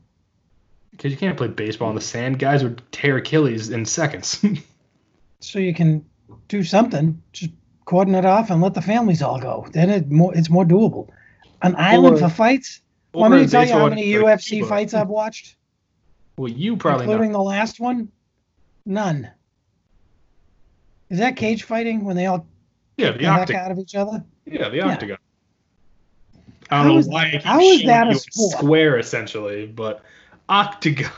Because you can't play baseball in the sand. Guys would tear Achilles in seconds. So you can do something. Just cordon it off and let the families all go. Then it more it's more doable. An island Or- for fights. Or Want me to tell you how many UFC Cuba. fights I've watched, Well, you probably including know. the last one? None. Is that cage fighting when they all Yeah, kick the the heck octagon. out of each other? Yeah, the Yeah. I How don't know is- why I keep how is that a sport? square essentially, but octagon.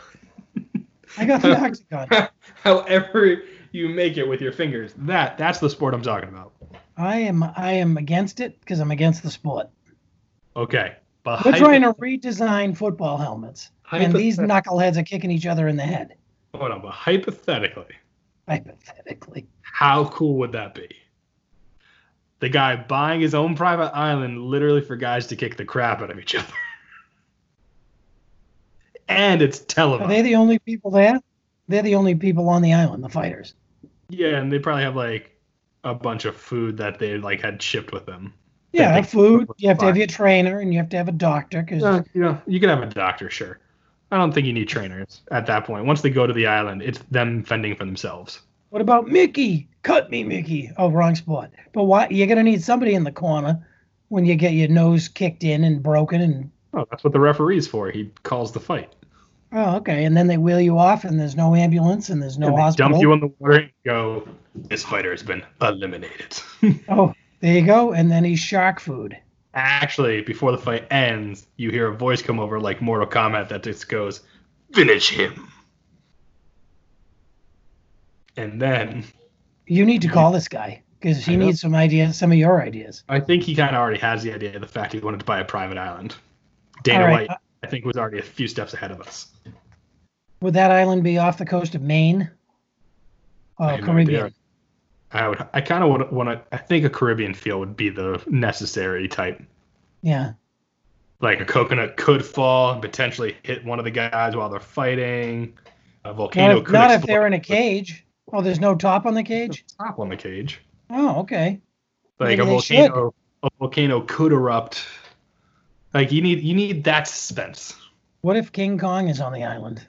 I got the octagon. However you make it with your fingers, that that's the sport I'm talking about. I am I am against it because I'm against the sport. Okay, but We're hypo- trying to redesign football helmets, and these knuckleheads are kicking each other in the head. hold on, but hypothetically, Hypothetically, how cool would that be? The guy buying his own private island literally for guys to kick the crap out of each other. and it's television. are they the only people there? They're the only people on the island, the fighters. yeah, and they probably have like a bunch of food that they like had shipped with them. Yeah, food. You have to have your trainer, and you have to have a doctor because Uh, you know, you can have a doctor, sure. I don't think you need trainers at that point. Once they go to the island, it's them fending for themselves. what about Mickey? Cut me, Mickey. Oh, wrong spot. But why? You're gonna need somebody in the corner when you get your nose kicked in and broken, and Oh, that's what the referee's for. He calls the fight. oh, okay. And then they wheel you off, and there's no ambulance, and there's no And they hospital. dump you in the water and go, this fighter has been eliminated. Oh, there you go. And then he's shark food. Actually, before the fight ends, you hear a voice come over like Mortal Kombat that just goes, "Finish him." And then You need to call this guy because he needs some ideas, some of your ideas. I think he kind of already has the idea of the fact he wanted to buy a private island. Dana right. White, uh, I think, was already a few steps ahead of us. Would that island be off the coast of Maine? Oh, I Oh, no Caribbean. idea. I would. I kind of want to. Want to. I think a Caribbean feel would be the necessary type. yeah. Like a coconut could fall and potentially hit one of the guys while they're fighting. A volcano Not if, could not if they're in a cage. Oh, there's no top on the cage? top on the cage. Oh, okay. Like Maybe a volcano. A volcano could erupt. Like you need. You need that suspense. What if King Kong is on the island?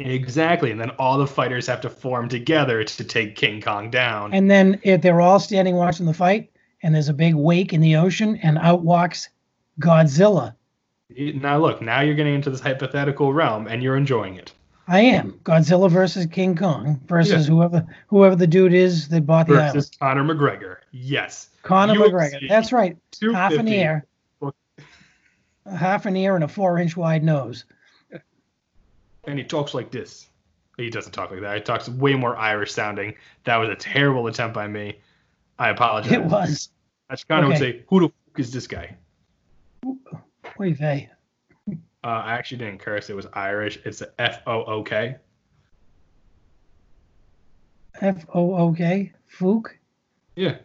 Exactly, and then all the fighters have to form together to take King Kong down. And then if they're all standing watching the fight, and there's a big wake in the ocean, and out walks Godzilla. now look, now you're getting into this hypothetical realm, and you're enjoying it. I am Godzilla versus King Kong versus Yeah. whoever whoever the dude is that bought the island. Versus Conor McGregor. Yes. Conor UFC. McGregor. That's right. Half an ear. Half an ear and a four inch wide nose. And he talks like this. He doesn't talk like that. He talks way more Irish sounding. That was a terrible attempt by me. I apologize. It was. That's would Okay. say, "Who the fuck is this guy?" Oy vey. Uh, I actually didn't curse. It was Irish. It's a F O O K. F O O K. Fook. Yeah.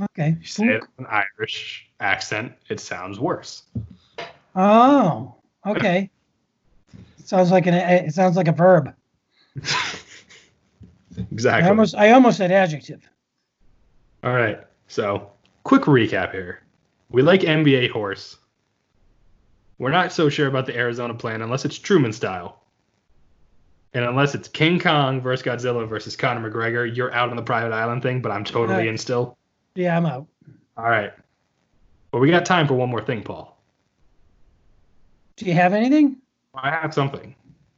Okay. You say it with an Irish accent, it sounds worse. Oh. Okay. Sounds like an. It sounds like a verb. exactly. I almost. I almost said adjective. All right. So, quick recap here. We like NBA horse. We're not so sure about the Arizona plan unless it's Truman style. And unless it's King Kong versus Godzilla versus Conor McGregor, you're out on the private island thing, but I'm totally Right. in still. Yeah, I'm out. All right. But we got time for one more thing, Paul. Do you have anything? I have something.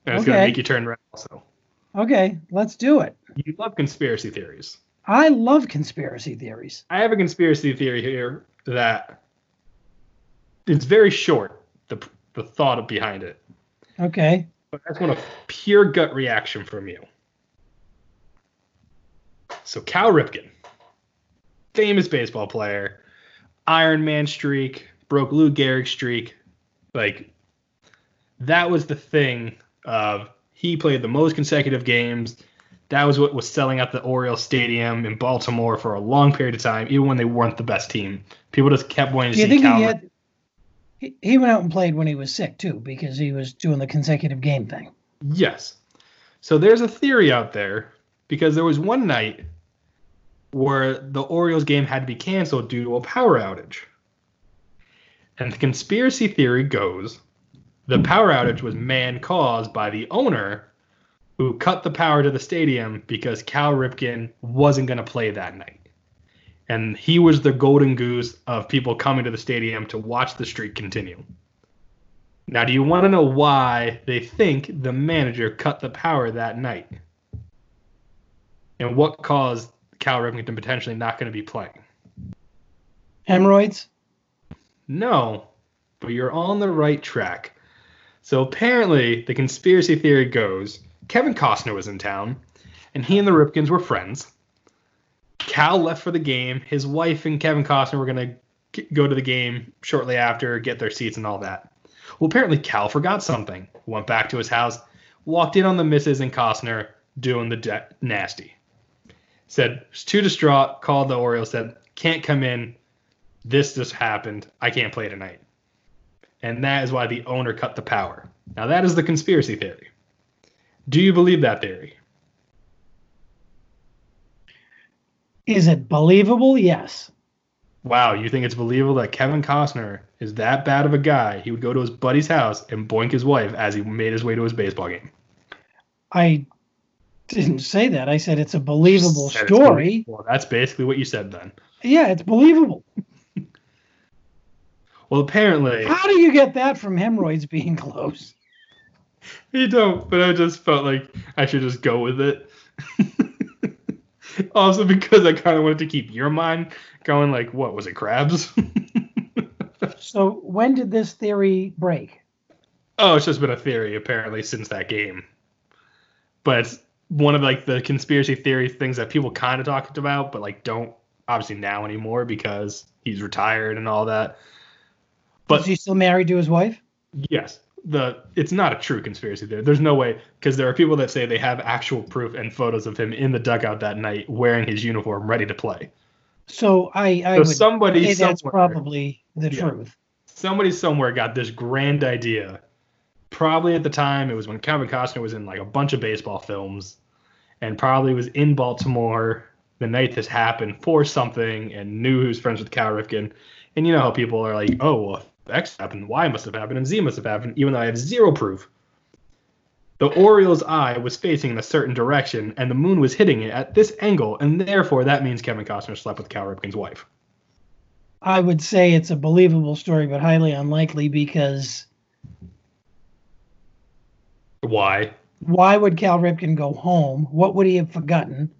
And it's going to make you turn red also. Okay, let's do it. You love conspiracy theories. I love conspiracy theories. I have a conspiracy theory here that it's very short, the, the thought behind it. Okay. But I just want a pure gut reaction from you. So Cal Ripken, famous baseball player, Iron Man streak, broke Lou Gehrig streak. Like that was the thing of he played the most consecutive games. That was what was selling out the Orioles Stadium in Baltimore for a long period of time, even when they weren't the best team. People just kept wanting to Do you see think Cal. he had? He, he went out and played when he was sick too, because he was doing the consecutive game thing. Yes. So there's a theory out there because there was one night where the Orioles game had to be canceled due to a power outage. And the conspiracy theory goes the power outage was man caused by the owner who cut the power to the stadium because Cal Ripken wasn't going to play that night. And he was the golden goose of people coming to the stadium to watch the streak continue. Now, do you want to know why they think the manager cut the power that night? And what caused Cal Ripken to potentially not going to be playing? Hemorrhoids. No, but you're on the right track. So apparently, the conspiracy theory goes Kevin Costner was in town, and he and the Ripkens were friends. Cal left for the game. His wife and Kevin Costner were going to go to the game shortly after, get their seats and all that. Well, apparently, Cal forgot something. Went back to his house, walked in on the missus and Costner doing the de- nasty. Said, was too distraught, called the Orioles, said, can't come in. This just happened. I can't play tonight. And that is why the owner cut the power. Now, that is the conspiracy theory. Do you believe that theory? Is it believable? Yes. Wow, you think it's believable that Kevin Costner is that bad of a guy? He would go to his buddy's house and boink his wife as he made his way to his baseball game. I didn't say that. I said it's a believable story. Well, that's basically what you said then. Yeah, it's believable. Well, apparently How do you get that from hemorrhoids being close? you don't, but I just felt like I should just go with it. also, because I kind of wanted to keep your mind going, like, what was it, crabs? So when did this theory break? oh, it's just been a theory apparently since that game. But one of like the conspiracy theory things that people kind of talked about, but like don't obviously now anymore because he's retired and all that. But Is he still married to his wife? Yes, the it's not a true conspiracy theory. There's no way because there are people that say they have actual proof and photos of him in the dugout that night wearing his uniform, ready to play. So I, I So would somebody say that's probably the Yeah. truth. Somebody somewhere got this grand idea. Probably at the time it was when Kevin Costner was in like a bunch of baseball films, and probably was in Baltimore the night this happened for something and knew who's friends with Cal Ripken. And you know how people are like, oh well, X happened, Y must have happened, and Z must have happened, even though I have zero proof. The Orioles' eye was facing in a certain direction, and the moon was hitting it at this angle, and therefore that means Kevin Costner slept with Cal Ripken's wife. I would say it's a believable story, but highly unlikely because Why? why would Cal Ripken go home? What would he have forgotten?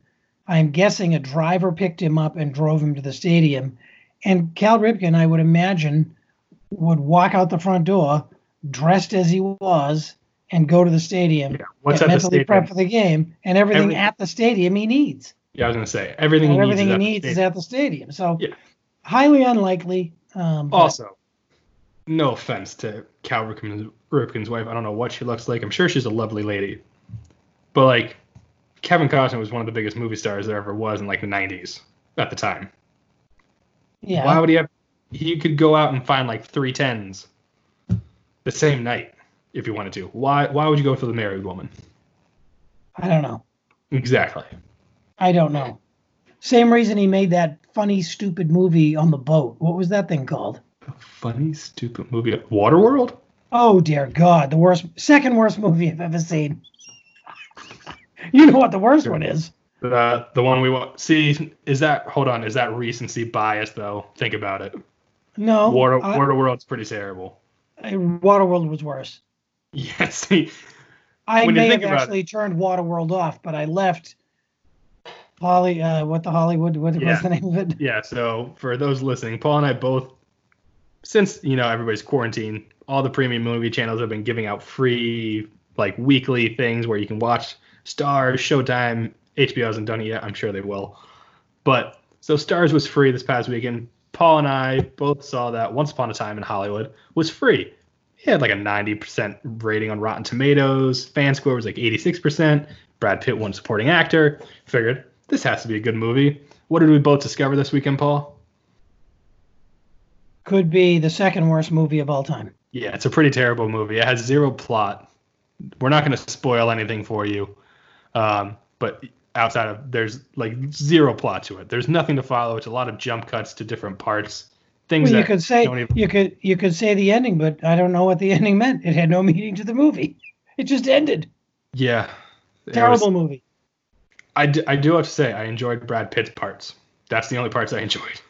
I'm guessing a driver picked him up and drove him to the stadium. And Cal Ripken, I would imagine, would walk out the front door dressed as he was and go to the stadium. Yeah. What's get at the mentally stadium? prepped for the game and everything Every- at the stadium he needs. Yeah, I was gonna say everything And he everything he needs. needs is at the stadium. So Yeah. highly unlikely. Um, also, no offense to Cal Ripken's, Ripken's wife. I don't know what she looks like. I'm sure she's a lovely lady, but like Kevin Costner was one of the biggest movie stars there ever was in like the '90s at the time. yeah, Why would he have? He could go out and find like three tens the same night if he wanted to. Why? Why would you go for the married woman? I don't know. Exactly. I don't know. Same reason he made that funny, stupid movie on the boat. What was that thing called? Funny, stupid movie. Waterworld. Oh dear God, the worst, second worst movie I've ever seen. you know what the worst one is? The the one we want. See, is that? Hold on. Is that recency bias though? Think about it. No, Water I- Waterworld's pretty terrible. I- Waterworld was worse. Yeah. I may have about it- actually turned Waterworld off, but I left Holly. Uh, what the Hollywood? What Yeah. was the name of it? yeah. So for those listening, Paul and I both, since you know everybody's quarantined, all the premium movie channels have been giving out free like weekly things where you can watch Starz, Showtime, HBO hasn't done it yet. I'm sure they will. But so Starz was free this past weekend. Paul and I both saw that Once Upon a Time in Hollywood was free. It had like a 90% rating on Rotten Tomatoes. Fan score was like 86%. Brad Pitt won supporting actor. Figured this has to be a good movie. What did we both discover this weekend, Paul? Could be the second worst movie of all time. Yeah, it's a pretty terrible movie. It has zero plot. We're not going to spoil anything for you. Um, but outside of there's like zero plot to it. There's nothing to follow. It's a lot of jump cuts to different parts. Things Well, you that could say don't even- you could you could say the ending, but I don't know what the ending meant. It had no meaning to the movie. It just ended. yeah. It was- Terrible movie. I, d- I do have to say I enjoyed Brad Pitt's parts. That's the only parts I enjoyed.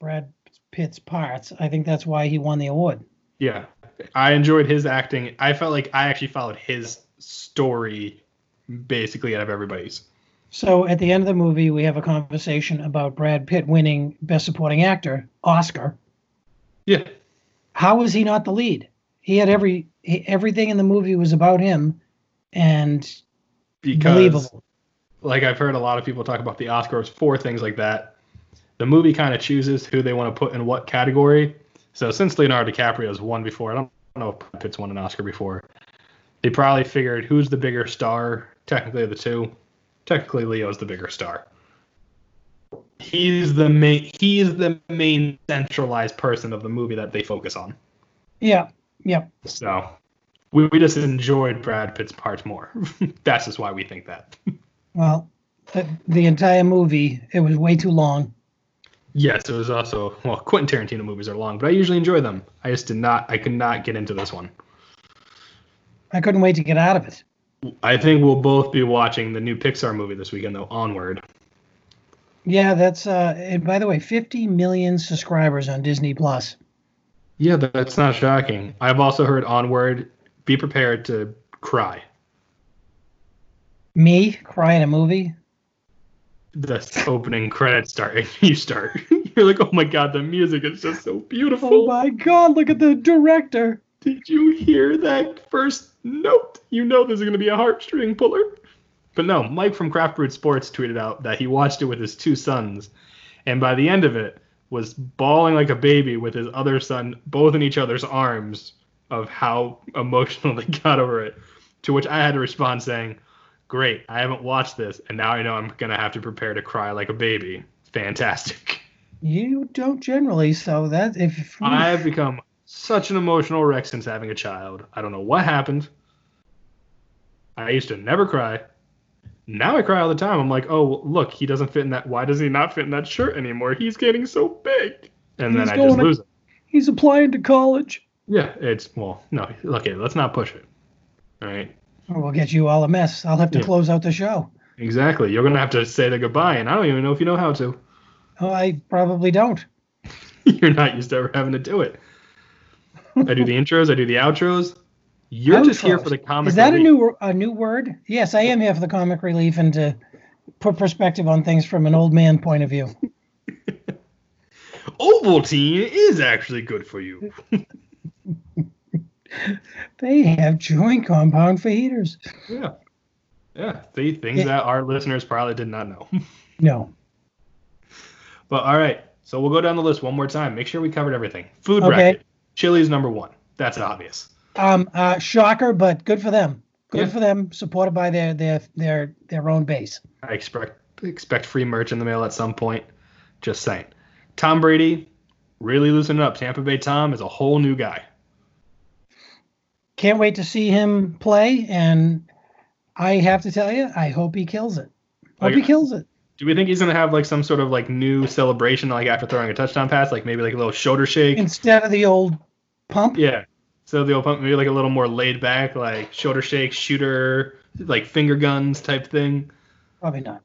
Brad Pitt's parts. I think that's why he won the award. Yeah, I enjoyed his acting. I felt like I actually followed his story basically out of everybody's. So at the end of the movie, we have a conversation about Brad Pitt winning Best Supporting Actor Oscar. Yeah, How was he not the lead? He had every he, everything in the movie was about him, and because believable. like I've heard a lot of people talk about the Oscars for things like that. The movie kind of chooses who they want to put in what category. So since Leonardo DiCaprio's won before, I don't know if Brad Pitt's won an Oscar before. They probably figured who's the bigger star. Technically, of the two. Technically, Leo's the bigger star. He's the main. He's the main centralized person of the movie that they focus on. Yeah, yeah. So we, we just enjoyed Brad Pitt's parts more. That's just why we think that. Well, the, the entire movie it was way too long. Yes, it was also well, Quentin Tarantino movies are long, but I usually enjoy them. I just did not I could not get into this one. I couldn't wait to get out of it. I think we'll both be watching the new Pixar movie this weekend though, Onward. Yeah, that's uh and by the way, 50 million subscribers on Disney Plus. Yeah, that- that's not shocking. I've also heard Onward. Be prepared to cry. Me cry in a movie? The opening credits start. You start. You're like, oh my god, the music is just so beautiful. Oh my God! Look at the director. Did you hear that first note? You know this is going to be a heartstring puller. But no, Mike from Craft Brewed Sports tweeted out that he watched it with his two sons, and by the end of it, was bawling like a baby with his other son, both in each other's arms, of how emotional they got over it. To which I had to respond saying, Great, I haven't watched this, and now I know I'm going to have to prepare to cry like a baby. Fantastic. You don't generally, so that if I've become such an emotional wreck since having a child. I don't know what happened. I used to never cry. Now I cry all the time. I'm like, oh, look, he doesn't fit in that. Why does he not fit in that shirt anymore? He's getting so big. And then He's I going just lose it. he's applying to college. Yeah, it's, well, no, okay, let's not push it. All right. Oh, we'll get you all a mess. I'll have to Yeah. close out the show. Exactly. You're going to have to say the goodbye, and I don't even know if you know how to. Oh, I probably don't. You're not used to ever having to do it. I do the intros, I do the outros. You're just here for the comic. Is that a new a new word? Yes, I am here for the comic relief and to put perspective on things from an old man point of view. Ovaltine is actually good for you. They have joint compound for heaters. Yeah. Yeah. See, things Yeah. that our listeners probably did not know. No. But all right. So we'll go down the list one more time. Make sure we covered everything. Food Okay. bracket. Chili's number one. That's obvious. Um, uh, shocker, but good for them. Good Yeah. for them. Supported by their their their their own base. I expect expect free merch in the mail at some point. Just saying. Tom Brady, really loosening up. Tampa Bay Tom is a whole new guy. Can't wait to see him play, and I have to tell you, I hope he kills it. Hope he kills it. Do we think he's gonna have like some sort of like new celebration like after throwing a touchdown pass, like maybe like a little shoulder shake? Instead of the old pump. Yeah. So the old pump, maybe like a little more laid back, like shoulder shake, shooter, like finger guns type thing. Probably not.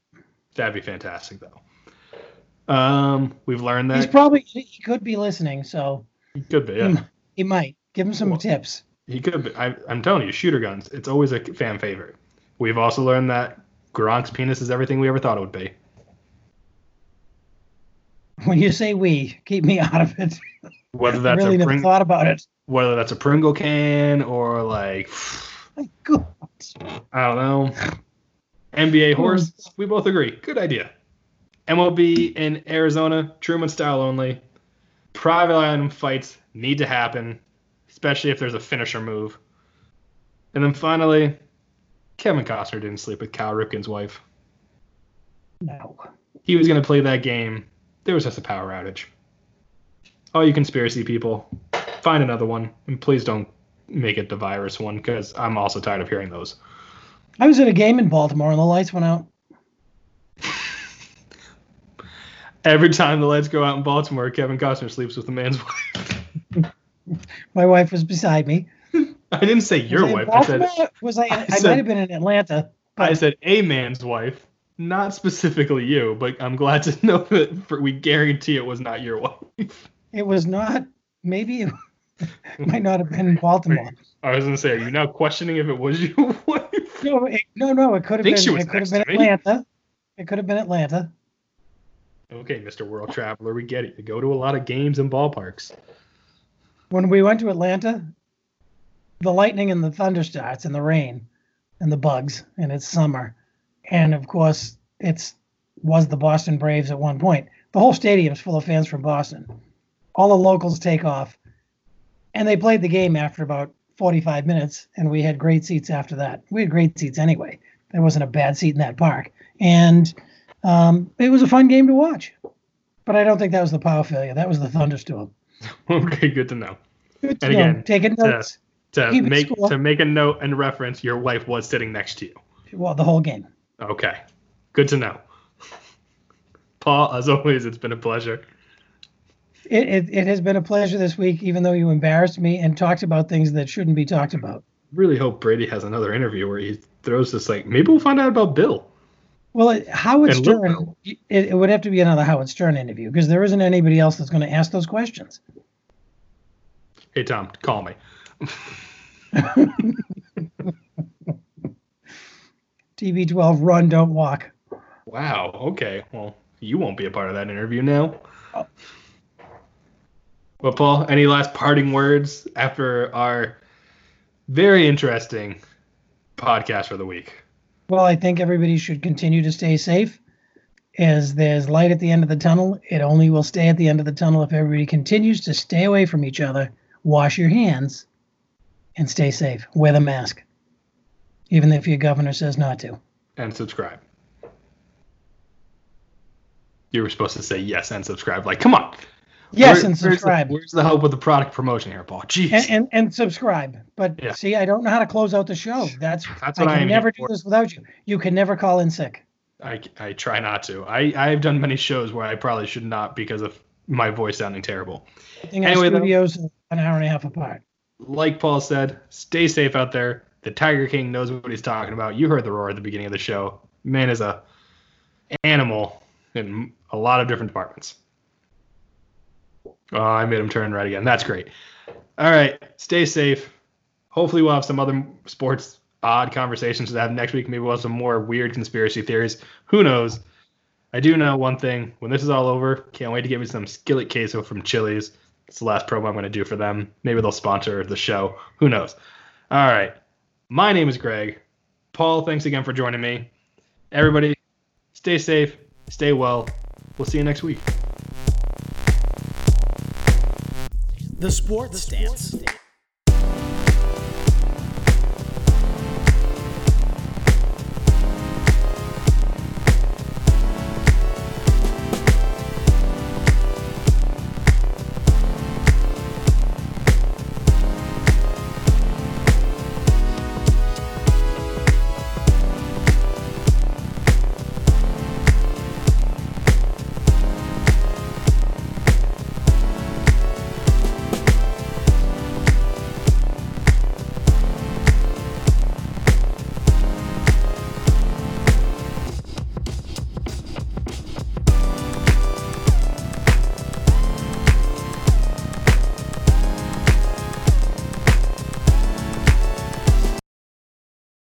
That'd be fantastic though. Um, we've learned that He's probably he could be listening, so he could be. he, Yeah, m- he might give him some Well- tips. he could be. I, I'm telling you, shooter guns. It's always a fan favorite. We've also learned that Gronk's penis is everything we ever thought it would be. When you say we, keep me out of it. Whether that's really a never Pring- thought about it. whether that's a Pringle can or like My God. I don't know. NBA hmm. horse. We both agree. Good idea. MLB in Arizona, Truman style only. Private island fights need to happen, especially if there's a finisher move. And then finally, Kevin Costner didn't sleep with Cal Ripken's wife. No. He was going to play that game. There was just a power outage. All you conspiracy people, find another one, and please don't make it the virus one because I'm also tired of hearing those. I was at a game in Baltimore and the lights went out. Every time the lights go out in Baltimore, Kevin Costner sleeps with a man's wife. My wife was beside me. I didn't say your wife. I said Was I? In, I, said- might have been in Atlanta. I said a man's wife, not specifically you. But I'm glad to know that for, we guarantee it was not your wife. It was not. Maybe it might not have been in Baltimore. I was gonna say, are you now questioning if it was your wife? No, it, no, no. It could have been. It could have been. Atlanta. It could have been Atlanta. Okay, Mr. World Traveler, we get it. You go to a lot of games and ballparks. When we went to Atlanta, the lightning and the thunder starts and the rain and the bugs and it's summer, and of course it's was the Boston Braves at one point. The whole stadium's full of fans from Boston. All the locals take off, and they played the game after about 45 minutes, and we had great seats after that. We had great seats anyway. There wasn't a bad seat in that park, and um, it was a fun game to watch. But I don't think that was the power failure. That was the thunderstorm. Okay, good to know. Good to And know. again, Taking to- notes. To it make to make a note and reference, your wife was sitting next to you. Well, the whole game. Okay, good to know. Paul, as always, it's been a pleasure. It, it, it has been a pleasure this week, even though you embarrassed me and talked about things that shouldn't be talked about. Really hope Brady has another interview where he throws this like maybe we'll find out about Bill. Well, it, Howard And Stern, it, it would have to be another Howard Stern interview because there isn't anybody else that's going to ask those questions. Hey Tom, call me. TB12, run, don't walk. Wow. Okay. Well, you won't be a part of that interview now. Well, Paul, any last parting words after our very interesting podcast for the week? Well, I think everybody should continue to stay safe. As there's light at the end of the tunnel, it only will stay at the end of the tunnel if everybody continues to stay away from each other, wash your hands, and stay safe. Wear the mask, even if your governor says not to. And subscribe. You were supposed to say yes and subscribe. Like, come on. Yes, Where- and subscribe. Where's the, where's the help with the product promotion here, Paul? Jeez. and, and and subscribe. But Yeah. see, I don't know how to close out the show. That's That's I what I, can am never do this without you. You can never call in sick. I, I try not to. I, I've done many shows where I probably should not because of my voice sounding terrible. I think Anyway, our though- studios are an hour and a half apart. Like Paul said, stay safe out there. The Tiger King knows what he's talking about. You heard the roar at the beginning of the show. Man is a animal in a lot of different departments. Oh, I made him turn red again. That's great. All right, stay safe. Hopefully, we'll have some other sports odd conversations to have next week. Maybe we'll have some more weird conspiracy theories. Who knows? I do know one thing. When this is all over, can't wait to get me some skillet queso from Chili's. It's the last promo I'm going to do for them. Maybe they'll sponsor the show. Who knows? All right. My name is Greg. Paul, thanks again for joining me. Everybody, stay safe, stay well. We'll see you next week. The Sports Stance.